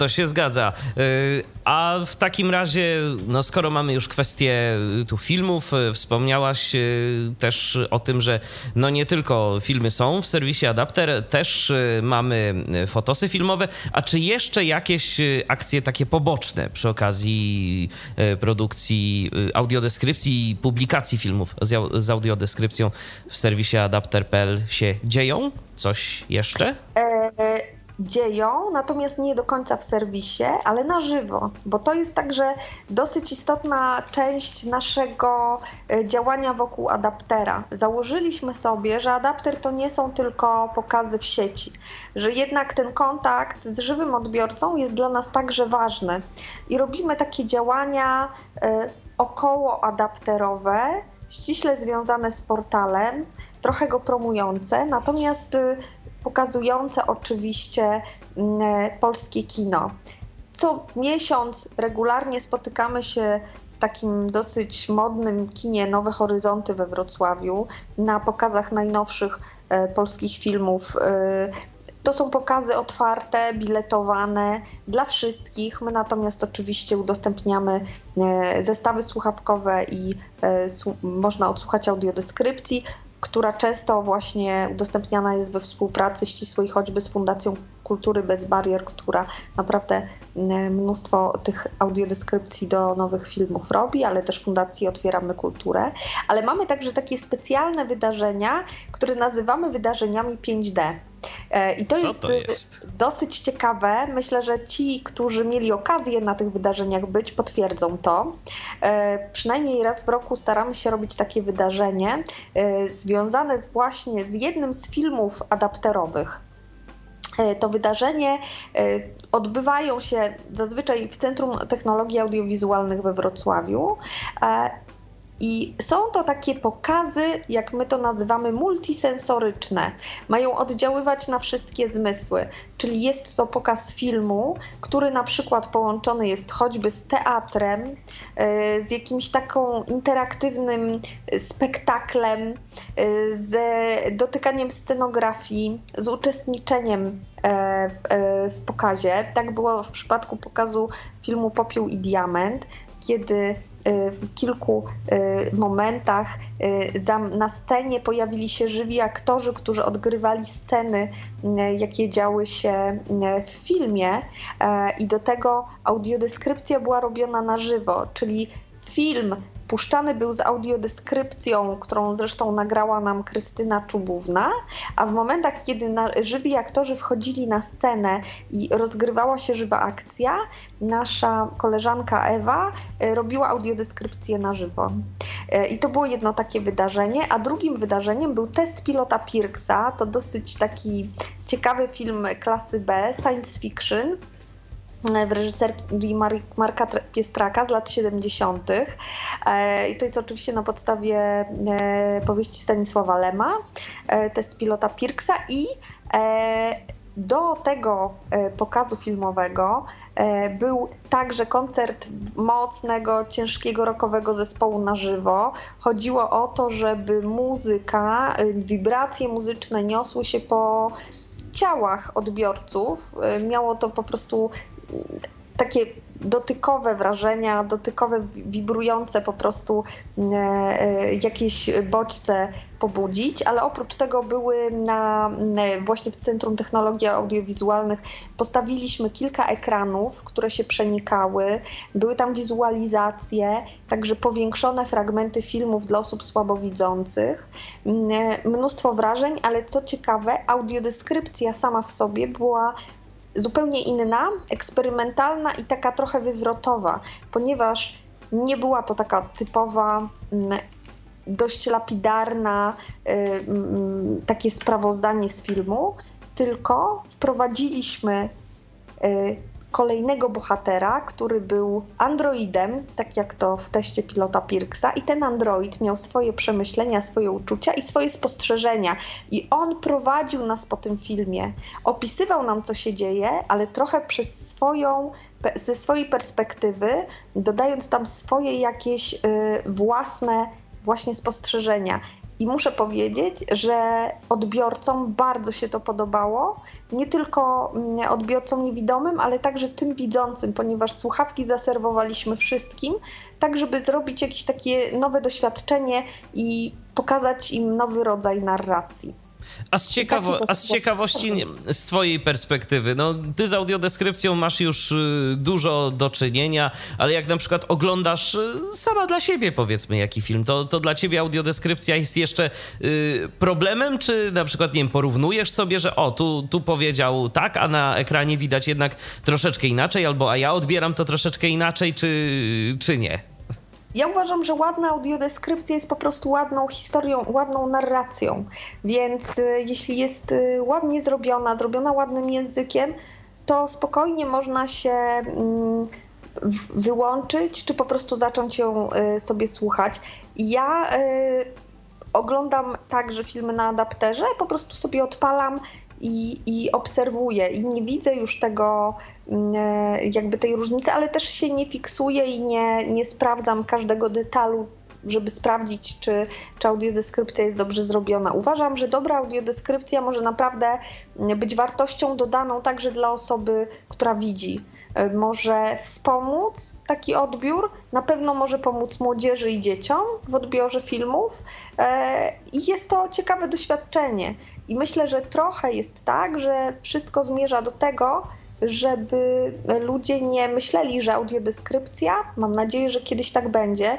To się zgadza. Y, a w takim razie, no skoro mamy już kwestię y, tu filmów, y, wspomniałaś też o tym, że no nie tylko filmy są w serwisie Adapter, też mamy fotosy filmowe. A czy jeszcze jakieś akcje takie poboczne przy okazji produkcji audiodeskrypcji i publikacji filmów z audiodeskrypcją w serwisie adapter.pl się dzieją? Coś jeszcze? E dzieją, natomiast nie do końca w serwisie, ale na żywo, bo to jest także dosyć istotna część naszego e, działania wokół adaptera. Założyliśmy sobie, że adapter to nie są tylko pokazy w sieci, że jednak ten kontakt z żywym odbiorcą jest dla nas także ważny i robimy takie działania e, około adapterowe, ściśle związane z portalem, trochę go promujące, natomiast e, pokazujące oczywiście mm, polskie kino. Co miesiąc regularnie spotykamy się w takim dosyć modnym kinie Nowe Horyzonty we Wrocławiu, na pokazach najnowszych e, polskich filmów. E, to są pokazy otwarte, biletowane dla wszystkich. My natomiast oczywiście udostępniamy e, zestawy słuchawkowe i można odsłuchać audiodeskrypcji która często właśnie udostępniana jest we współpracy ścisłej choćby z Fundacją Kultury Bez Barier, która naprawdę mm, mnóstwo tych audiodeskrypcji do nowych filmów robi, ale też Fundacji Otwieramy Kulturę. Ale mamy także takie specjalne wydarzenia, które nazywamy wydarzeniami 5D. E, I to jest, to jest, dosyć ciekawe. Myślę, że ci, którzy mieli okazję na tych wydarzeniach być, potwierdzą to. E, przynajmniej raz w roku staramy się robić takie wydarzenie e, związane z właśnie z jednym z filmów adapterowych. To wydarzenie odbywają się zazwyczaj w Centrum Technologii Audiowizualnych we Wrocławiu i są to takie pokazy, jak my to nazywamy, multisensoryczne. Mają oddziaływać na wszystkie zmysły. Czyli jest to pokaz filmu, który na przykład połączony jest choćby z teatrem, e, z jakimś taką interaktywnym spektaklem, e, z dotykaniem scenografii, z uczestniczeniem e, w pokazie. Tak było w przypadku pokazu filmu Popiół i Diament, kiedy w kilku y, momentach y, na scenie pojawili się żywi aktorzy, którzy odgrywali sceny, jakie działy się w filmie, i do tego audiodeskrypcja była robiona na żywo, czyli film puszczany był z audiodeskrypcją, którą zresztą nagrała nam Krystyna Czubówna, a w momentach, kiedy na, żywi aktorzy wchodzili na scenę i rozgrywała się żywa akcja, nasza koleżanka Ewa e, robiła audiodeskrypcję na żywo. E, I to było jedno takie wydarzenie, a drugim wydarzeniem był test pilota Pirksa. To dosyć taki ciekawy film klasy B, science fiction w reżyserii Marka Piestraka z lat 70. E, I to jest oczywiście na podstawie e, powieści Stanisława Lema, e, test pilota Pirksa i do tego pokazu filmowego był także koncert mocnego, ciężkiego rockowego zespołu na żywo. Chodziło o to, żeby muzyka, wibracje muzyczne niosły się po ciałach odbiorców. Miało to po prostu takie dotykowe wrażenia, dotykowe, wibrujące po prostu e, e, jakieś bodźce pobudzić, ale oprócz tego były na, właśnie w Centrum Technologii Audiowizualnych postawiliśmy kilka ekranów, które się przenikały, były tam wizualizacje, także powiększone fragmenty filmów dla osób słabowidzących, mnóstwo wrażeń, ale co ciekawe, audiodeskrypcja sama w sobie była zupełnie inna, eksperymentalna i taka trochę wywrotowa, ponieważ nie była to taka typowa, mm, dość lapidarna, y, mm, takie sprawozdanie z filmu, tylko wprowadziliśmy y, kolejnego bohatera, który był androidem, tak jak to w teście pilota Pirksa, i ten android miał swoje przemyślenia, swoje uczucia i swoje spostrzeżenia. I on prowadził nas po tym filmie, opisywał nam, co się dzieje, ale trochę przez swoją, ze swojej perspektywy, dodając tam swoje jakieś y, własne właśnie spostrzeżenia. I muszę powiedzieć, że odbiorcom bardzo się to podobało. Nie tylko mm, odbiorcom niewidomym, ale także tym widzącym, ponieważ słuchawki zaserwowaliśmy wszystkim, tak żeby zrobić jakieś takie nowe doświadczenie i pokazać im nowy rodzaj narracji. A z, ciekawo, a z ciekawości, z twojej perspektywy, no ty z audiodeskrypcją masz już y, dużo do czynienia, ale jak na przykład oglądasz y, sama dla siebie powiedzmy jaki film, to, to dla ciebie audiodeskrypcja jest jeszcze y, problemem, czy na przykład, nie wiem, porównujesz sobie, że o, tu, tu powiedział tak, a na ekranie widać jednak troszeczkę inaczej, albo a ja odbieram to troszeczkę inaczej, czy, czy nie? Ja uważam, że ładna audiodeskrypcja jest po prostu ładną historią, ładną narracją. Więc y, jeśli jest y, ładnie zrobiona, zrobiona ładnym językiem, to spokojnie można się mm, wyłączyć, czy po prostu zacząć ją y, sobie słuchać. Ja oglądam także filmy na adapterze, po prostu sobie odpalam i, i obserwuję i nie widzę już tego, mm, e, jakby tej różnicy, ale też się nie fiksuję i nie, nie sprawdzam każdego detalu żeby sprawdzić, czy, czy audiodeskrypcja jest dobrze zrobiona. Uważam, że dobra audiodeskrypcja może naprawdę być wartością dodaną także dla osoby, która widzi. E, może wspomóc? Taki odbiór, na pewno może pomóc młodzieży i dzieciom w odbiorze filmów. E, i jest to ciekawe doświadczenie. I myślę, że trochę jest tak, że wszystko zmierza do tego, żeby ludzie nie myśleli, że audiodeskrypcja, mam nadzieję, że kiedyś tak będzie,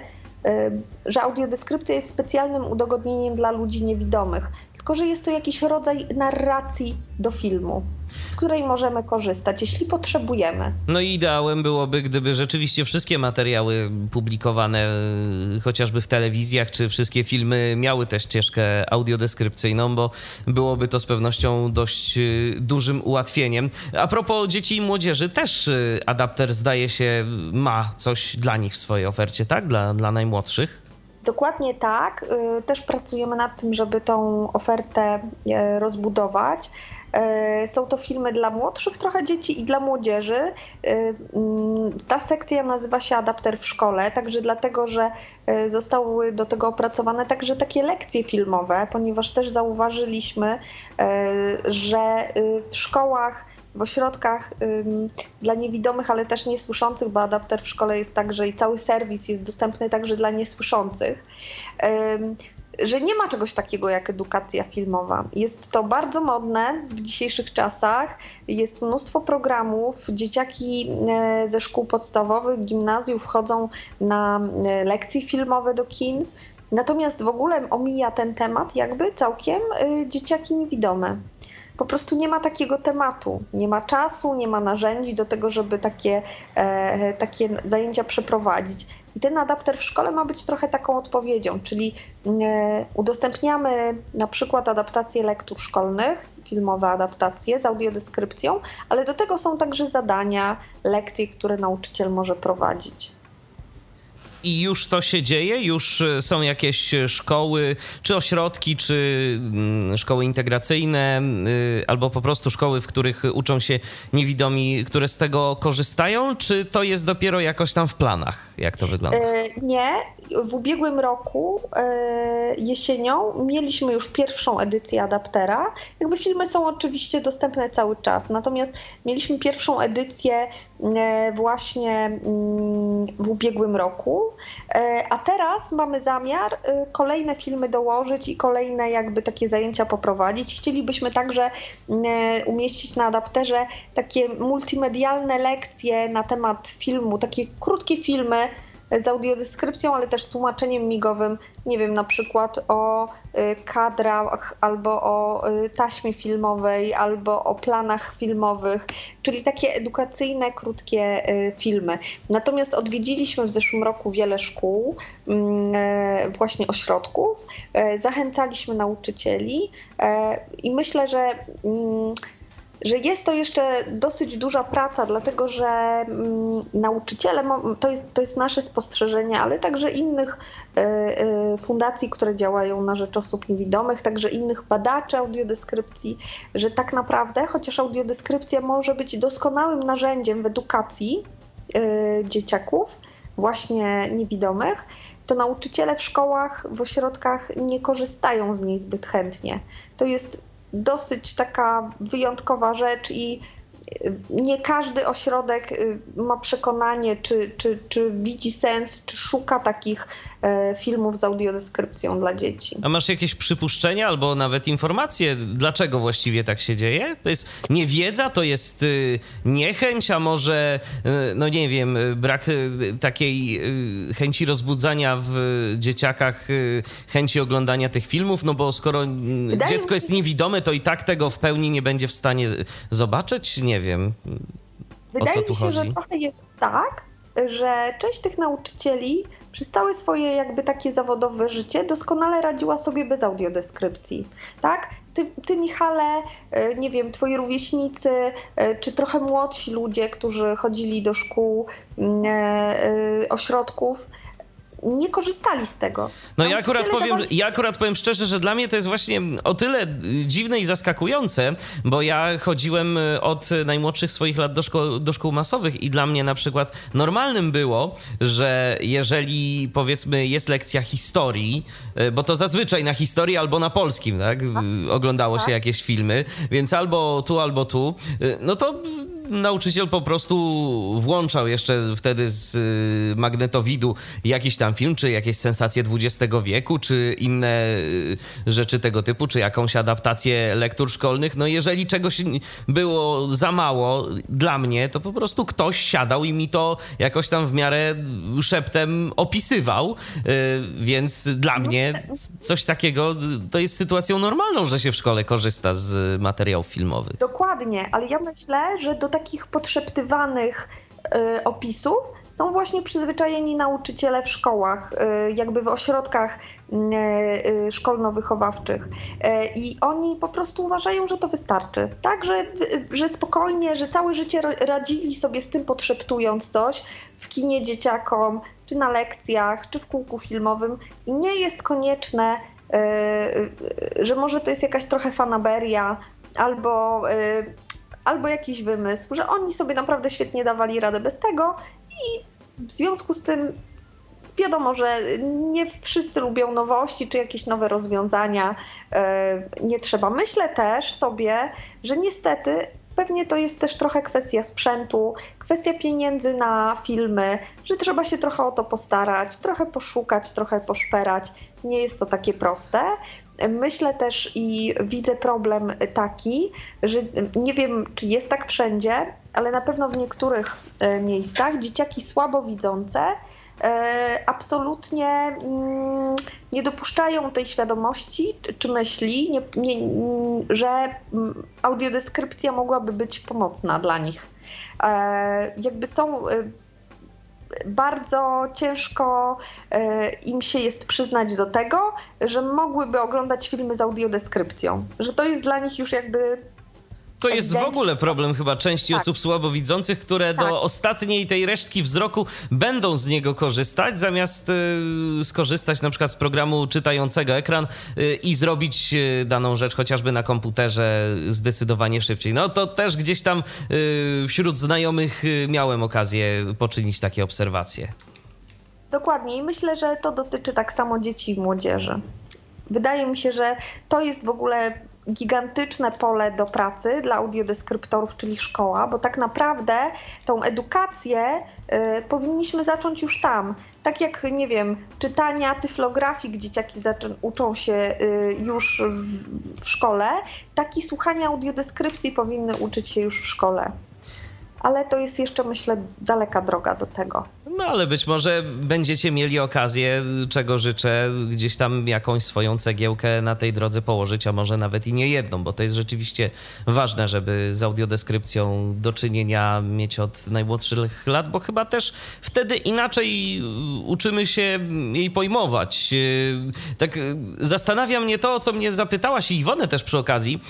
że audiodeskrypcja jest specjalnym udogodnieniem dla ludzi niewidomych, tylko że jest to jakiś rodzaj narracji do filmu z której możemy korzystać, jeśli potrzebujemy. No i ideałem byłoby, gdyby rzeczywiście wszystkie materiały publikowane y, chociażby w telewizjach, czy wszystkie filmy miały też ścieżkę audiodeskrypcyjną, bo byłoby to z pewnością dość y, dużym ułatwieniem. A propos dzieci i młodzieży, też y, adapter zdaje się ma coś dla nich w swojej ofercie, tak? Dla, dla najmłodszych. Dokładnie tak. Też pracujemy nad tym, żeby tą ofertę e, rozbudować. E, są to filmy dla młodszych trochę dzieci i dla młodzieży. Mm, ta sekcja nazywa się Adapter w szkole, także dlatego, że zostały do tego opracowane także takie lekcje filmowe, ponieważ też zauważyliśmy, że w szkołach w ośrodkach dla niewidomych, ale też niesłyszących, bo adapter w szkole jest także i cały serwis jest dostępny także dla niesłyszących że nie ma czegoś takiego jak edukacja filmowa. Jest to bardzo modne w dzisiejszych czasach. Jest mnóstwo programów. Dzieciaki e, ze szkół podstawowych, gimnazjów wchodzą na e, lekcje filmowe do kin. Natomiast w ogóle omija ten temat jakby całkiem e, dzieciaki niewidome po prostu nie ma takiego tematu, nie ma czasu, nie ma narzędzi do tego, żeby takie, e, takie zajęcia przeprowadzić. I ten adapter w szkole ma być trochę taką odpowiedzią, czyli e, udostępniamy na przykład adaptacje lektur szkolnych, filmowe adaptacje z audiodeskrypcją, ale do tego są także zadania, lekcje, które nauczyciel może prowadzić. I już to się dzieje? Już e, są jakieś szkoły, czy ośrodki, czy mm, szkoły integracyjne, y, albo po prostu szkoły, w których uczą się niewidomi, które z tego korzystają? Czy to jest dopiero jakoś tam w planach? Jak to wygląda? E, nie. W ubiegłym roku e, jesienią mieliśmy już pierwszą edycję adaptera. Jakby filmy są oczywiście dostępne cały czas, natomiast mieliśmy pierwszą edycję E, właśnie mm, w ubiegłym roku. E, a teraz mamy zamiar kolejne filmy dołożyć i kolejne jakby takie zajęcia poprowadzić. Chcielibyśmy także umieścić na adapterze takie multimedialne lekcje na temat filmu, takie krótkie filmy, z audiodeskrypcją, ale też z tłumaczeniem migowym, nie wiem, na przykład o y, kadrach albo o y, taśmie filmowej, albo o planach filmowych, czyli takie edukacyjne, krótkie y, filmy. Natomiast odwiedziliśmy w zeszłym roku wiele szkół, mm, e, właśnie ośrodków, e, zachęcaliśmy nauczycieli e, i myślę, że mm, że jest to jeszcze dosyć duża praca, dlatego że mm, nauczyciele, to jest, to jest nasze spostrzeżenie, ale także innych e, e, fundacji, które działają na rzecz osób niewidomych, także innych badaczy audiodeskrypcji, że tak naprawdę, chociaż audiodeskrypcja może być doskonałym narzędziem w edukacji e, dzieciaków, właśnie niewidomych, to nauczyciele w szkołach, w ośrodkach nie korzystają z niej zbyt chętnie. To jest dosyć taka wyjątkowa rzecz i nie każdy ośrodek y, ma przekonanie, czy, czy, czy widzi sens, czy szuka takich e, filmów z audiodeskrypcją dla dzieci. A masz jakieś przypuszczenia albo nawet informacje, dlaczego właściwie tak się dzieje? To jest niewiedza, to jest y, niechęć, a może, y, no nie wiem, brak takiej chęci rozbudzania w dzieciakach, chęci oglądania tych filmów, no bo skoro Wydaje dziecko się... jest niewidome, to i tak tego w pełni nie będzie w stanie zobaczyć? Nie wiem. Wydaje mi się, chodzi? że trochę jest tak, że część tych nauczycieli przez całe swoje jakby takie zawodowe życie doskonale radziła sobie bez audiodeskrypcji, tak? Ty, ty Michale, e, nie wiem, twoi rówieśnicy, e, czy trochę młodsi ludzie, którzy chodzili do szkół, mm, e, ośrodków, nie korzystali z tego. No ja akurat, powiem, ja akurat powiem szczerze, że dla mnie to jest właśnie o tyle dziwne i zaskakujące, bo ja chodziłem y, od najmłodszych swoich lat do, szko do szkół masowych i dla mnie na przykład normalnym było, że jeżeli powiedzmy jest lekcja historii, y, bo to zazwyczaj na historii albo na polskim, tak? Oglądało się tak. jakieś filmy, więc albo tu, albo tu, no to nauczyciel po prostu włączał jeszcze wtedy z y, magnetowidu jakiś tam film, czy jakieś sensacje XX wieku, czy inne y, rzeczy tego typu, czy jakąś adaptację lektur szkolnych. No jeżeli czegoś było za mało dla mnie, to po prostu ktoś siadał i mi to jakoś tam w miarę szeptem opisywał, y, więc dla no mnie coś takiego to jest sytuacją normalną, że się w szkole korzysta z materiałów filmowych. Dokładnie, ale ja myślę, że do takich podszeptywanych y, opisów są właśnie przyzwyczajeni nauczyciele w szkołach, y, jakby w ośrodkach y, szkolno-wychowawczych. I oni po prostu uważają, że to wystarczy. Tak, że, że spokojnie, że całe życie radzili sobie z tym podszeptując coś w kinie dzieciakom, czy na lekcjach, czy w kółku filmowym i nie jest konieczne, że może to jest jakaś trochę fanaberia, albo albo jakiś wymysł, że oni sobie naprawdę świetnie dawali radę bez tego i w związku z tym wiadomo, że nie wszyscy lubią nowości czy jakieś nowe rozwiązania. E, nie trzeba. Myślę też sobie, że niestety Pewnie to jest też trochę kwestia sprzętu, kwestia pieniędzy na filmy, że trzeba się trochę o to postarać, trochę poszukać, trochę poszperać. Nie jest to takie proste. Myślę też i widzę problem taki, że nie wiem, czy jest tak wszędzie, ale na pewno w niektórych e, miejscach dzieciaki słabowidzące E, absolutnie mm, nie dopuszczają tej świadomości czy myśli, nie, nie, że mm, audiodeskrypcja mogłaby być pomocna dla nich. E, jakby są bardzo ciężko im się jest przyznać do tego, że mogłyby oglądać filmy z audiodeskrypcją, że to jest dla nich już jakby to jest w ogóle problem chyba części tak. osób słabowidzących, które tak. do ostatniej tej resztki wzroku będą z niego korzystać, zamiast y, skorzystać na przykład z programu czytającego ekran y, i zrobić y, daną rzecz chociażby na komputerze zdecydowanie szybciej. No to też gdzieś tam y, wśród znajomych y, miałem okazję poczynić takie obserwacje. Dokładnie i myślę, że to dotyczy tak samo dzieci i młodzieży. Wydaje mi się, że to jest w ogóle gigantyczne pole do pracy dla audiodeskryptorów, czyli szkoła, bo tak naprawdę tą edukację y, powinniśmy zacząć już tam. Tak jak, nie wiem, czytania tyflografii, dzieciaki uczą się y, już w, w szkole, tak i słuchania audiodeskrypcji powinny uczyć się już w szkole. Ale to jest jeszcze, myślę, daleka droga do tego. No ale być może będziecie mieli okazję, czego życzę, gdzieś tam jakąś swoją cegiełkę na tej drodze położyć, a może nawet i nie jedną, bo to jest rzeczywiście ważne, żeby z audiodeskrypcją do czynienia mieć od najmłodszych lat, bo chyba też wtedy inaczej uczymy się jej pojmować. Tak zastanawia mnie to, o co mnie zapytałaś i Iwonę też przy okazji,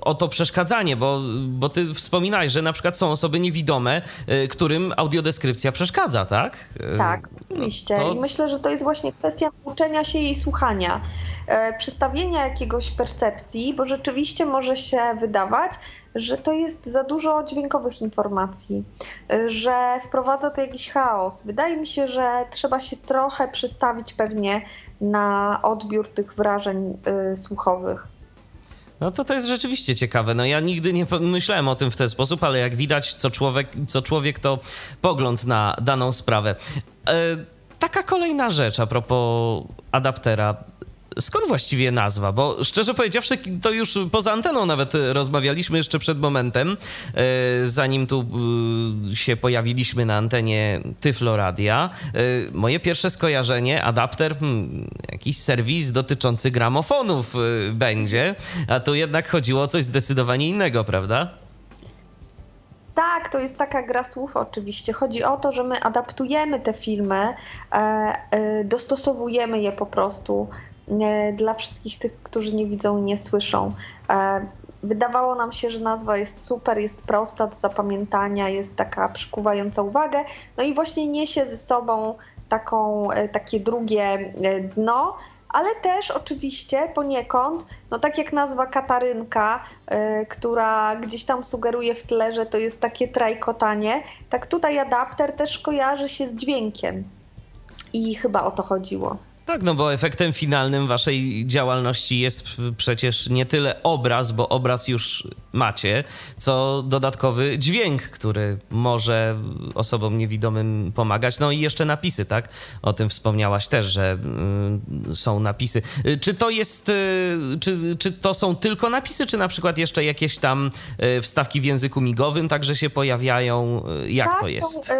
o to przeszkadzanie, bo, bo ty wspominałeś, że na przykład są osoby niewidome, którym audiodeskrypcja przeszkadza, tak? Tak, oczywiście. To... I myślę, że to jest właśnie kwestia uczenia się jej słuchania, e, przestawienia jakiegoś percepcji, bo rzeczywiście może się wydawać, że to jest za dużo dźwiękowych informacji, e, że wprowadza to jakiś chaos. Wydaje mi się, że trzeba się trochę przestawić pewnie na odbiór tych wrażeń e, słuchowych. No to to jest rzeczywiście ciekawe. No ja nigdy nie myślałem o tym w ten sposób, ale jak widać, co człowiek, co człowiek to pogląd na daną sprawę. E, taka kolejna rzecz a propos adaptera. Skąd właściwie nazwa? Bo szczerze powiedziawszy, to już poza anteną nawet rozmawialiśmy jeszcze przed momentem, e, zanim tu e, się pojawiliśmy na antenie Tyfloradia. E, moje pierwsze skojarzenie, adapter, hmm, jakiś serwis dotyczący gramofonów będzie, a tu jednak chodziło o coś zdecydowanie innego, prawda? Tak, to jest taka gra słów oczywiście. Chodzi o to, że my adaptujemy te filmy, dostosowujemy je po prostu dla wszystkich tych, którzy nie widzą i nie słyszą. E, wydawało nam się, że nazwa jest super, jest prosta do zapamiętania, jest taka przykuwająca uwagę, no i właśnie niesie ze sobą taką, takie drugie dno ale też oczywiście poniekąd, no tak jak nazwa Katarynka, która gdzieś tam sugeruje w tle, że to jest takie trajkotanie, tak tutaj adapter też kojarzy się z dźwiękiem. I chyba o to chodziło. Tak, no bo efektem finalnym waszej działalności jest przecież nie tyle obraz, bo obraz już macie, co dodatkowy dźwięk, który może osobom niewidomym pomagać. No i jeszcze napisy, tak? O tym wspomniałaś też, że y, są napisy. Czy to jest, y, czy, czy to są tylko napisy, czy na przykład jeszcze jakieś tam y, wstawki w języku migowym także się pojawiają? Jak tak, to jest? Są,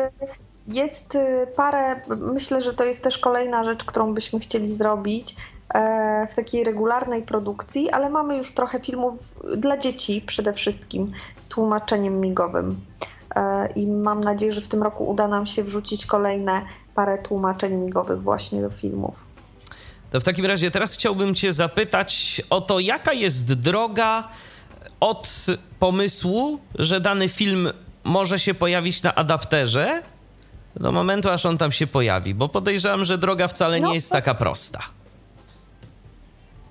jest y, parę, myślę, że to jest też kolejna rzecz, którą byśmy chcieli zrobić e, w takiej regularnej produkcji, ale mamy już trochę filmów dla dzieci przede wszystkim z tłumaczeniem migowym. E, I mam nadzieję, że w tym roku uda nam się wrzucić kolejne parę tłumaczeń migowych właśnie do filmów. To w takim razie teraz chciałbym Cię zapytać o to, jaka jest droga od pomysłu, że dany film może się pojawić na adapterze, do momentu, aż on tam się pojawi, bo podejrzewam, że droga wcale no, nie jest taka prosta.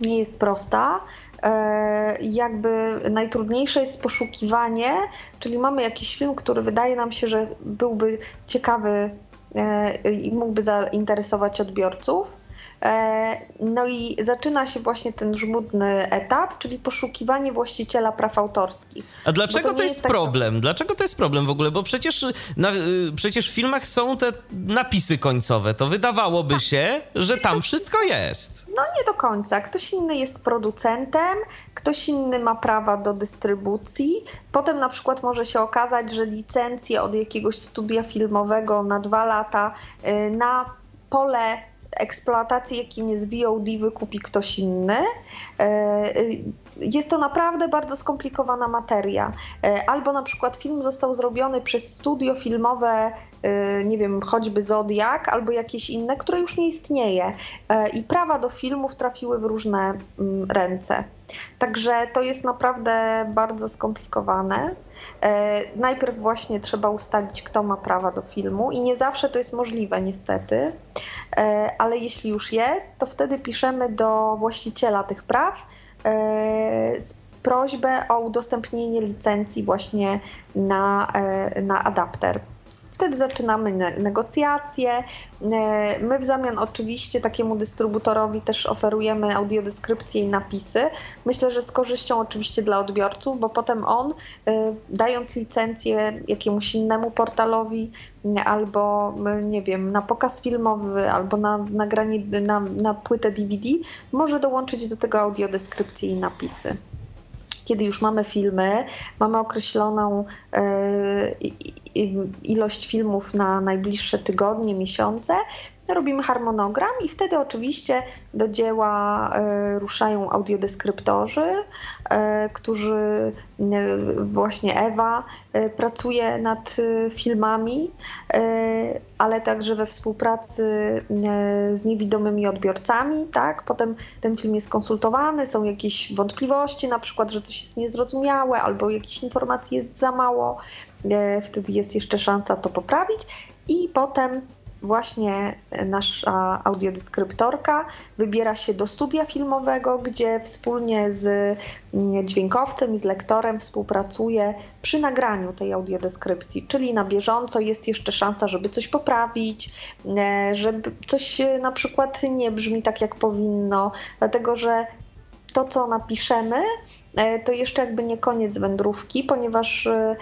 Nie jest prosta. E, jakby najtrudniejsze jest poszukiwanie, czyli mamy jakiś film, który wydaje nam się, że byłby ciekawy e, i mógłby zainteresować odbiorców no i zaczyna się właśnie ten żmudny etap, czyli poszukiwanie właściciela praw autorskich. A dlaczego to, to, jest, tak problem? Dlaczego to jest problem w ogóle? Bo przecież, na, y, przecież w filmach są te napisy końcowe. To wydawałoby tak. się, że tam wszystko jest. No nie do końca. Ktoś inny jest producentem, ktoś inny ma prawa do dystrybucji. Potem na przykład może się okazać, że licencję od jakiegoś studia filmowego na dwa lata y, na pole eksploatacji, jakim jest VOD, wykupi ktoś inny. E, jest to naprawdę bardzo skomplikowana materia. E, albo na przykład film został zrobiony przez studio filmowe, e, nie wiem, choćby Zodiak, albo jakieś inne, które już nie istnieje. I prawa do filmów trafiły w różne mm, ręce. Także to jest naprawdę bardzo skomplikowane. E, najpierw właśnie trzeba ustalić, kto ma prawa do filmu, i nie zawsze to jest możliwe, niestety, e, ale jeśli już jest, to wtedy piszemy do właściciela tych praw e, z prośbę o udostępnienie licencji właśnie na, na adapter. Wtedy zaczynamy negocjacje. E, my w zamian oczywiście takiemu dystrybutorowi też oferujemy audiodeskrypcję i napisy. Myślę, że z korzyścią oczywiście dla odbiorców, bo potem on e, dając licencję jakiemuś innemu portalowi albo nie wiem, na pokaz filmowy, albo na nagranie na, na płytę DVD, może dołączyć do tego audiodeskrypcję i napisy kiedy już mamy filmy, mamy określoną e, ilość filmów na najbliższe tygodnie, miesiące, robimy harmonogram i wtedy oczywiście do dzieła e, ruszają audiodeskryptorzy, e, którzy właśnie Ewa pracuje nad filmami, ale także we współpracy z niewidomymi odbiorcami, tak? Potem ten film jest konsultowany, są jakieś wątpliwości, na przykład, że coś jest niezrozumiałe albo jakichś informacji jest za mało, wtedy jest jeszcze szansa to poprawić. I potem właśnie nasza audiodeskryptorka wybiera się do studia filmowego, gdzie wspólnie z mm, dźwiękowcem i z lektorem współpracuje przy nagraniu tej audiodeskrypcji, czyli na bieżąco jest jeszcze szansa, żeby coś poprawić, e, żeby coś na przykład nie brzmi tak, jak powinno, dlatego że to, co napiszemy, e, to jeszcze jakby nie koniec wędrówki, ponieważ e,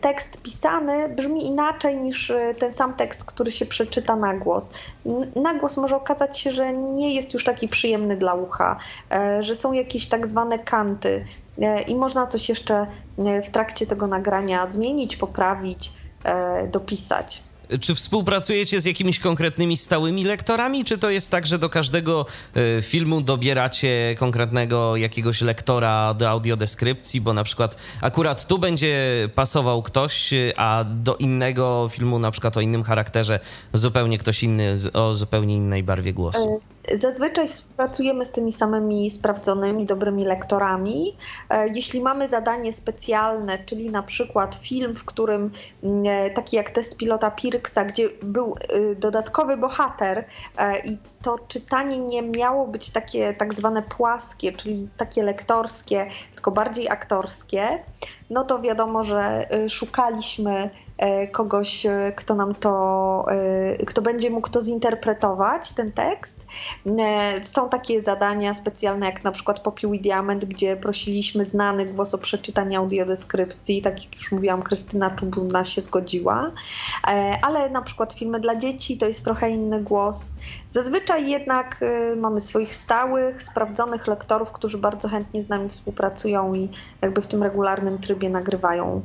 tekst pisany brzmi inaczej niż e, ten sam tekst, który się przeczyta na głos. Na głos może okazać się, że nie jest już taki przyjemny dla ucha, że są jakieś tak zwane kanty i można coś jeszcze w trakcie tego nagrania zmienić, poprawić, dopisać. Czy współpracujecie z jakimiś konkretnymi stałymi lektorami, czy to jest tak, że do każdego e, filmu dobieracie konkretnego jakiegoś lektora do audiodeskrypcji, bo na przykład akurat tu będzie pasował ktoś, a do innego filmu, na przykład o innym charakterze, zupełnie ktoś inny, o zupełnie innej barwie głosu? Zazwyczaj współpracujemy z tymi samymi sprawdzonymi, dobrymi lektorami. E, jeśli mamy zadanie specjalne, czyli na przykład film, w którym mm, e, taki jak test pilota Pirksa, gdzie był e, dodatkowy bohater i to czytanie nie miało być takie tak zwane płaskie, czyli takie lektorskie, tylko bardziej aktorskie, no to wiadomo, że szukaliśmy kogoś, e, kto nam to, e, kto będzie mógł to zinterpretować, ten tekst. Są takie zadania specjalne, jak na przykład Popiół i Diament, gdzie prosiliśmy znanych głos o przeczytanie audiodeskrypcji, tak jak już mówiłam, Krystyna Czubuna się zgodziła, ale na przykład filmy dla dzieci to jest trochę inny głos. Zazwyczaj jednak mamy swoich stałych, sprawdzonych lektorów, którzy bardzo chętnie z nami współpracują i jakby w tym regularnym trybie nagrywają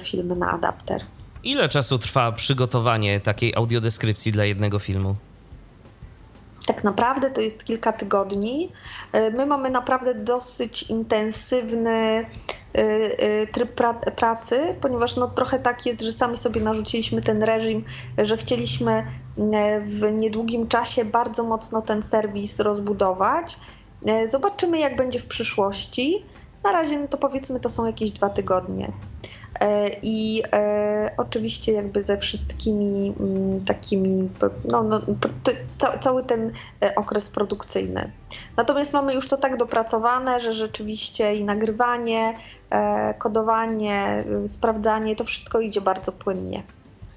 filmy na adapter. Ile czasu trwa przygotowanie takiej audiodeskrypcji dla jednego filmu? Tak naprawdę to jest kilka tygodni. E, my mamy naprawdę dosyć intensywny e, e, tryb pracy, ponieważ no trochę tak jest, że sami sobie narzuciliśmy ten reżim, że chcieliśmy w niedługim czasie bardzo mocno ten serwis rozbudować. Zobaczymy, jak będzie w przyszłości. Na razie no to powiedzmy, to są jakieś dwa tygodnie. E, i e, oczywiście jakby ze wszystkimi mm, takimi, no, no cały ten e, okres produkcyjny. Natomiast mamy już to tak dopracowane, że rzeczywiście i nagrywanie, kodowanie, sprawdzanie, to wszystko idzie bardzo płynnie.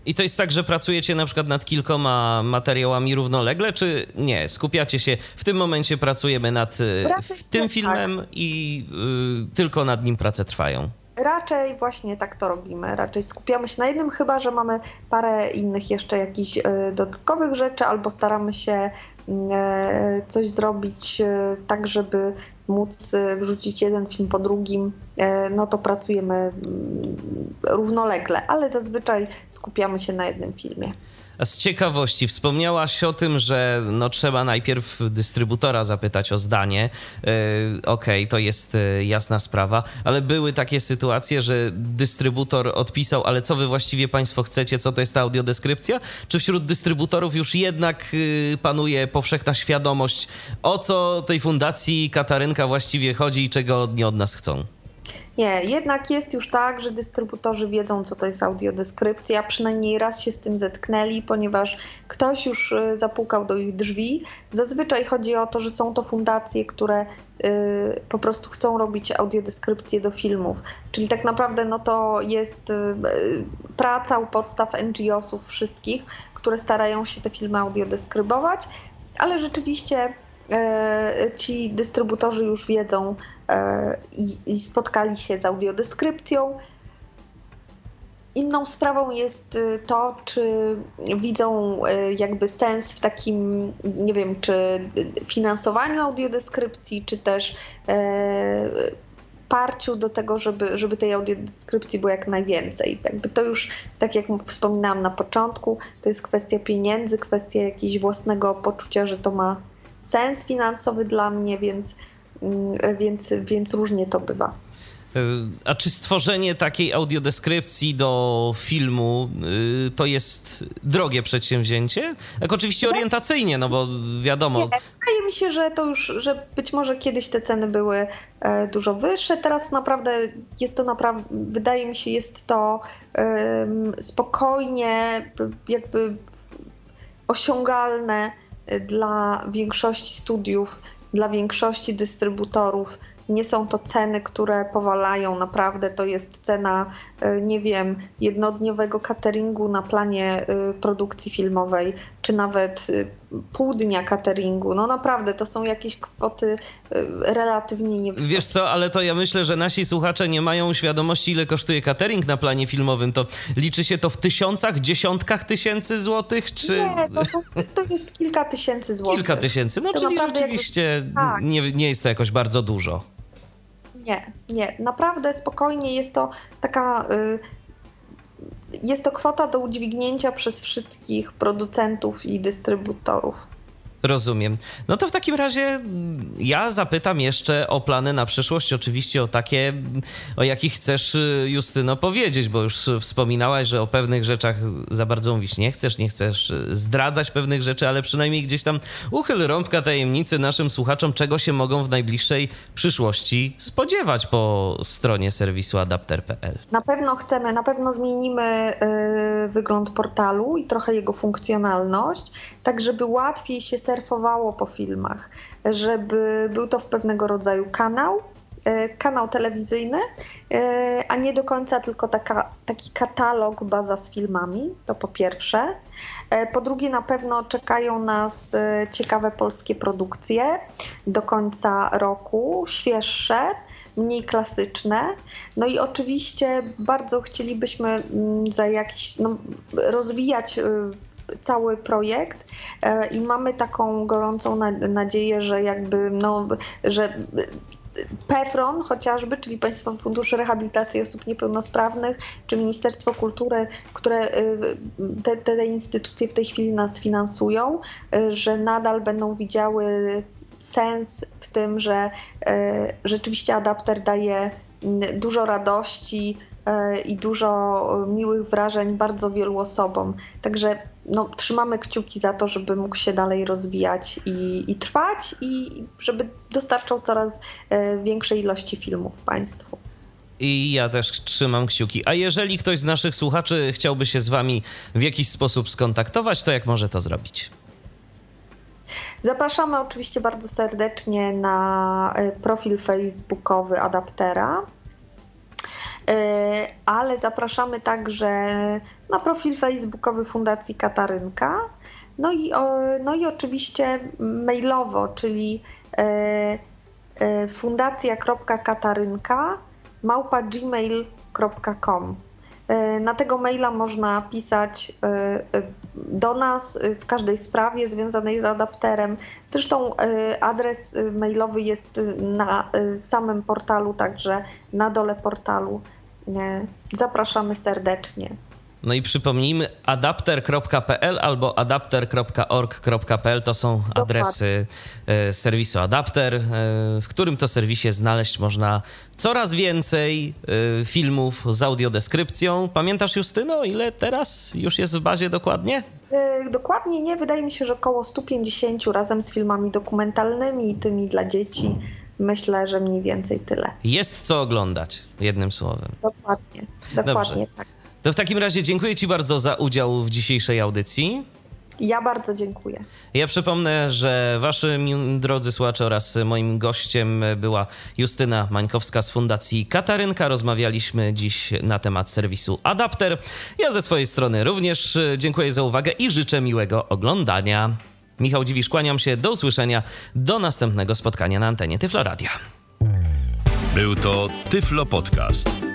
I to jest tak, że pracujecie na przykład nad kilkoma materiałami równolegle, czy nie? Skupiacie się, w tym momencie pracujemy nad tym filmem tak. i y, tylko nad nim prace trwają? Raczej właśnie tak to robimy. Raczej skupiamy się na jednym, chyba że mamy parę innych jeszcze jakichś e, dodatkowych rzeczy, albo staramy się mm, e, coś zrobić e, tak, żeby móc wrzucić jeden film po drugim, no to pracujemy mm, równolegle, ale zazwyczaj skupiamy się na jednym filmie. Z ciekawości wspomniałaś o tym, że no, trzeba najpierw dystrybutora zapytać o zdanie. Yy, Okej, okay, to jest yy, jasna sprawa, ale były takie sytuacje, że dystrybutor odpisał, ale co wy właściwie państwo chcecie, co to jest ta audiodeskrypcja? Czy wśród dystrybutorów już jednak yy, panuje powszechna świadomość, o co tej fundacji Katarynka właściwie chodzi i czego oni od nas chcą? Nie, jednak jest już tak, że dystrybutorzy wiedzą, co to jest audiodeskrypcja, przynajmniej raz się z tym zetknęli, ponieważ ktoś już y, zapukał do ich drzwi. Zazwyczaj chodzi o to, że są to fundacje, które y, po prostu chcą robić audiodeskrypcje do filmów. Czyli tak naprawdę no to jest y, praca u podstaw NGO-sów wszystkich, które starają się te filmy audiodeskrybować, ale rzeczywiście ci dystrybutorzy już wiedzą i, spotkali się z audiodeskrypcją. Inną sprawą jest y, to, czy widzą y, jakby sens w takim, nie wiem, czy finansowaniu audiodeskrypcji, czy też e, parciu do tego, żeby, żeby tej audiodeskrypcji było jak najwięcej. Jakby to już, tak jak wspominałam na początku, to jest kwestia pieniędzy, kwestia jakiegoś własnego poczucia, że to ma sens finansowy dla mnie, więc, więc, więc różnie to bywa. E, a czy stworzenie takiej audiodeskrypcji do filmu y, to jest drogie przedsięwzięcie? Jak oczywiście orientacyjnie, no bo wiadomo. Nie, wydaje mi się, że to już, że być może kiedyś te ceny były e, dużo wyższe. Teraz naprawdę jest to naprawdę, wydaje mi się, jest to spokojnie, jakby osiągalne dla większości studiów, dla większości dystrybutorów nie są to ceny, które powalają naprawdę. To jest cena, e, nie wiem, jednodniowego cateringu na planie e, produkcji filmowej, czy nawet e, pół dnia cateringu. No naprawdę, to są jakieś kwoty relatywnie niewysokie. Wiesz co, ale to ja myślę, że nasi słuchacze nie mają świadomości, ile kosztuje catering na planie filmowym. To liczy się to w tysiącach, dziesiątkach tysięcy złotych, czy... Nie, to, to jest kilka tysięcy złotych. Kilka tysięcy, no to czyli rzeczywiście jakby... tak. nie, nie jest to jakoś bardzo dużo. Nie, nie. Naprawdę spokojnie jest to taka. Y, jest to kwota do udźwignięcia przez wszystkich producentów i dystrybutorów. Rozumiem. No to w takim razie mm, ja zapytam jeszcze o plany na przyszłość, oczywiście o takie, o jakich chcesz, y, Justyno, powiedzieć, bo już wspominałaś, że o pewnych rzeczach za bardzo mówić nie chcesz, nie chcesz y, zdradzać pewnych rzeczy, ale przynajmniej gdzieś tam uchyl rąbka tajemnicy naszym słuchaczom, czego się mogą w najbliższej przyszłości spodziewać po stronie serwisu adapter.pl. Na pewno chcemy, na pewno zmienimy y, wygląd portalu i trochę jego funkcjonalność, tak żeby łatwiej się surfowało po filmach, żeby był to w pewnego rodzaju kanał, e, kanał telewizyjny, e, a nie do końca tylko taka, taki katalog, baza z filmami, to po pierwsze. E, po drugie, na pewno czekają nas ciekawe polskie produkcje do końca roku, świeższe, mniej klasyczne. No i oczywiście bardzo chcielibyśmy mm, za jakiś, no, rozwijać cały projekt e, i mamy taką gorącą nadzieję, że jakby, no, że PEFRON chociażby, czyli Państwowy Fundusz Rehabilitacji Osób Niepełnosprawnych, czy Ministerstwo Kultury, które e, te, te instytucje w tej chwili nas finansują, e, że nadal będą widziały sens w tym, że rzeczywiście adapter daje dużo radości i dużo miłych wrażeń bardzo wielu osobom. Także no, trzymamy kciuki za to, żeby mógł się dalej rozwijać i, i trwać, i żeby dostarczał coraz e, większej ilości filmów Państwu. I ja też trzymam kciuki. A jeżeli ktoś z naszych słuchaczy chciałby się z Wami w jakiś sposób skontaktować, to jak może to zrobić? Zapraszamy oczywiście bardzo serdecznie na e, profil facebookowy Adaptera. E, ale zapraszamy także na profil facebookowy Fundacji Katarynka. No i, no i oczywiście mailowo, czyli e, e, fundacja.katarynka małpa. Na tego maila można pisać do nas w każdej sprawie związanej z adapterem. Zresztą adres mailowy jest na samym portalu, także na dole portalu Zapraszamy serdecznie. No i przypomnijmy, adapter.pl albo adapter.org.pl to są adresy e, serwisu Adapter, e, w którym to serwisie znaleźć można coraz więcej e, filmów z audiodeskrypcją. Pamiętasz Justyno, ile teraz już jest w bazie dokładnie? Dokładnie nie, wydaje mi się, że około 150 razem z filmami dokumentalnymi i tymi dla dzieci myślę, że mniej więcej tyle. Jest co oglądać, jednym słowem. Dokładnie, dokładnie Dobrze. tak. To w takim razie dziękuję Ci bardzo za udział w dzisiejszej audycji. Ja bardzo dziękuję. Ja przypomnę, że Waszym drodzy słuchacze oraz moim gościem była Justyna Mańkowska z Fundacji Katarynka. Rozmawialiśmy dziś na temat serwisu Adapter. Ja ze swojej strony również dziękuję za uwagę i życzę miłego oglądania. Michał Dziwisz, kłaniam się. Do usłyszenia. Do następnego spotkania na antenie Tyfloradia. Był to Tyflo Podcast.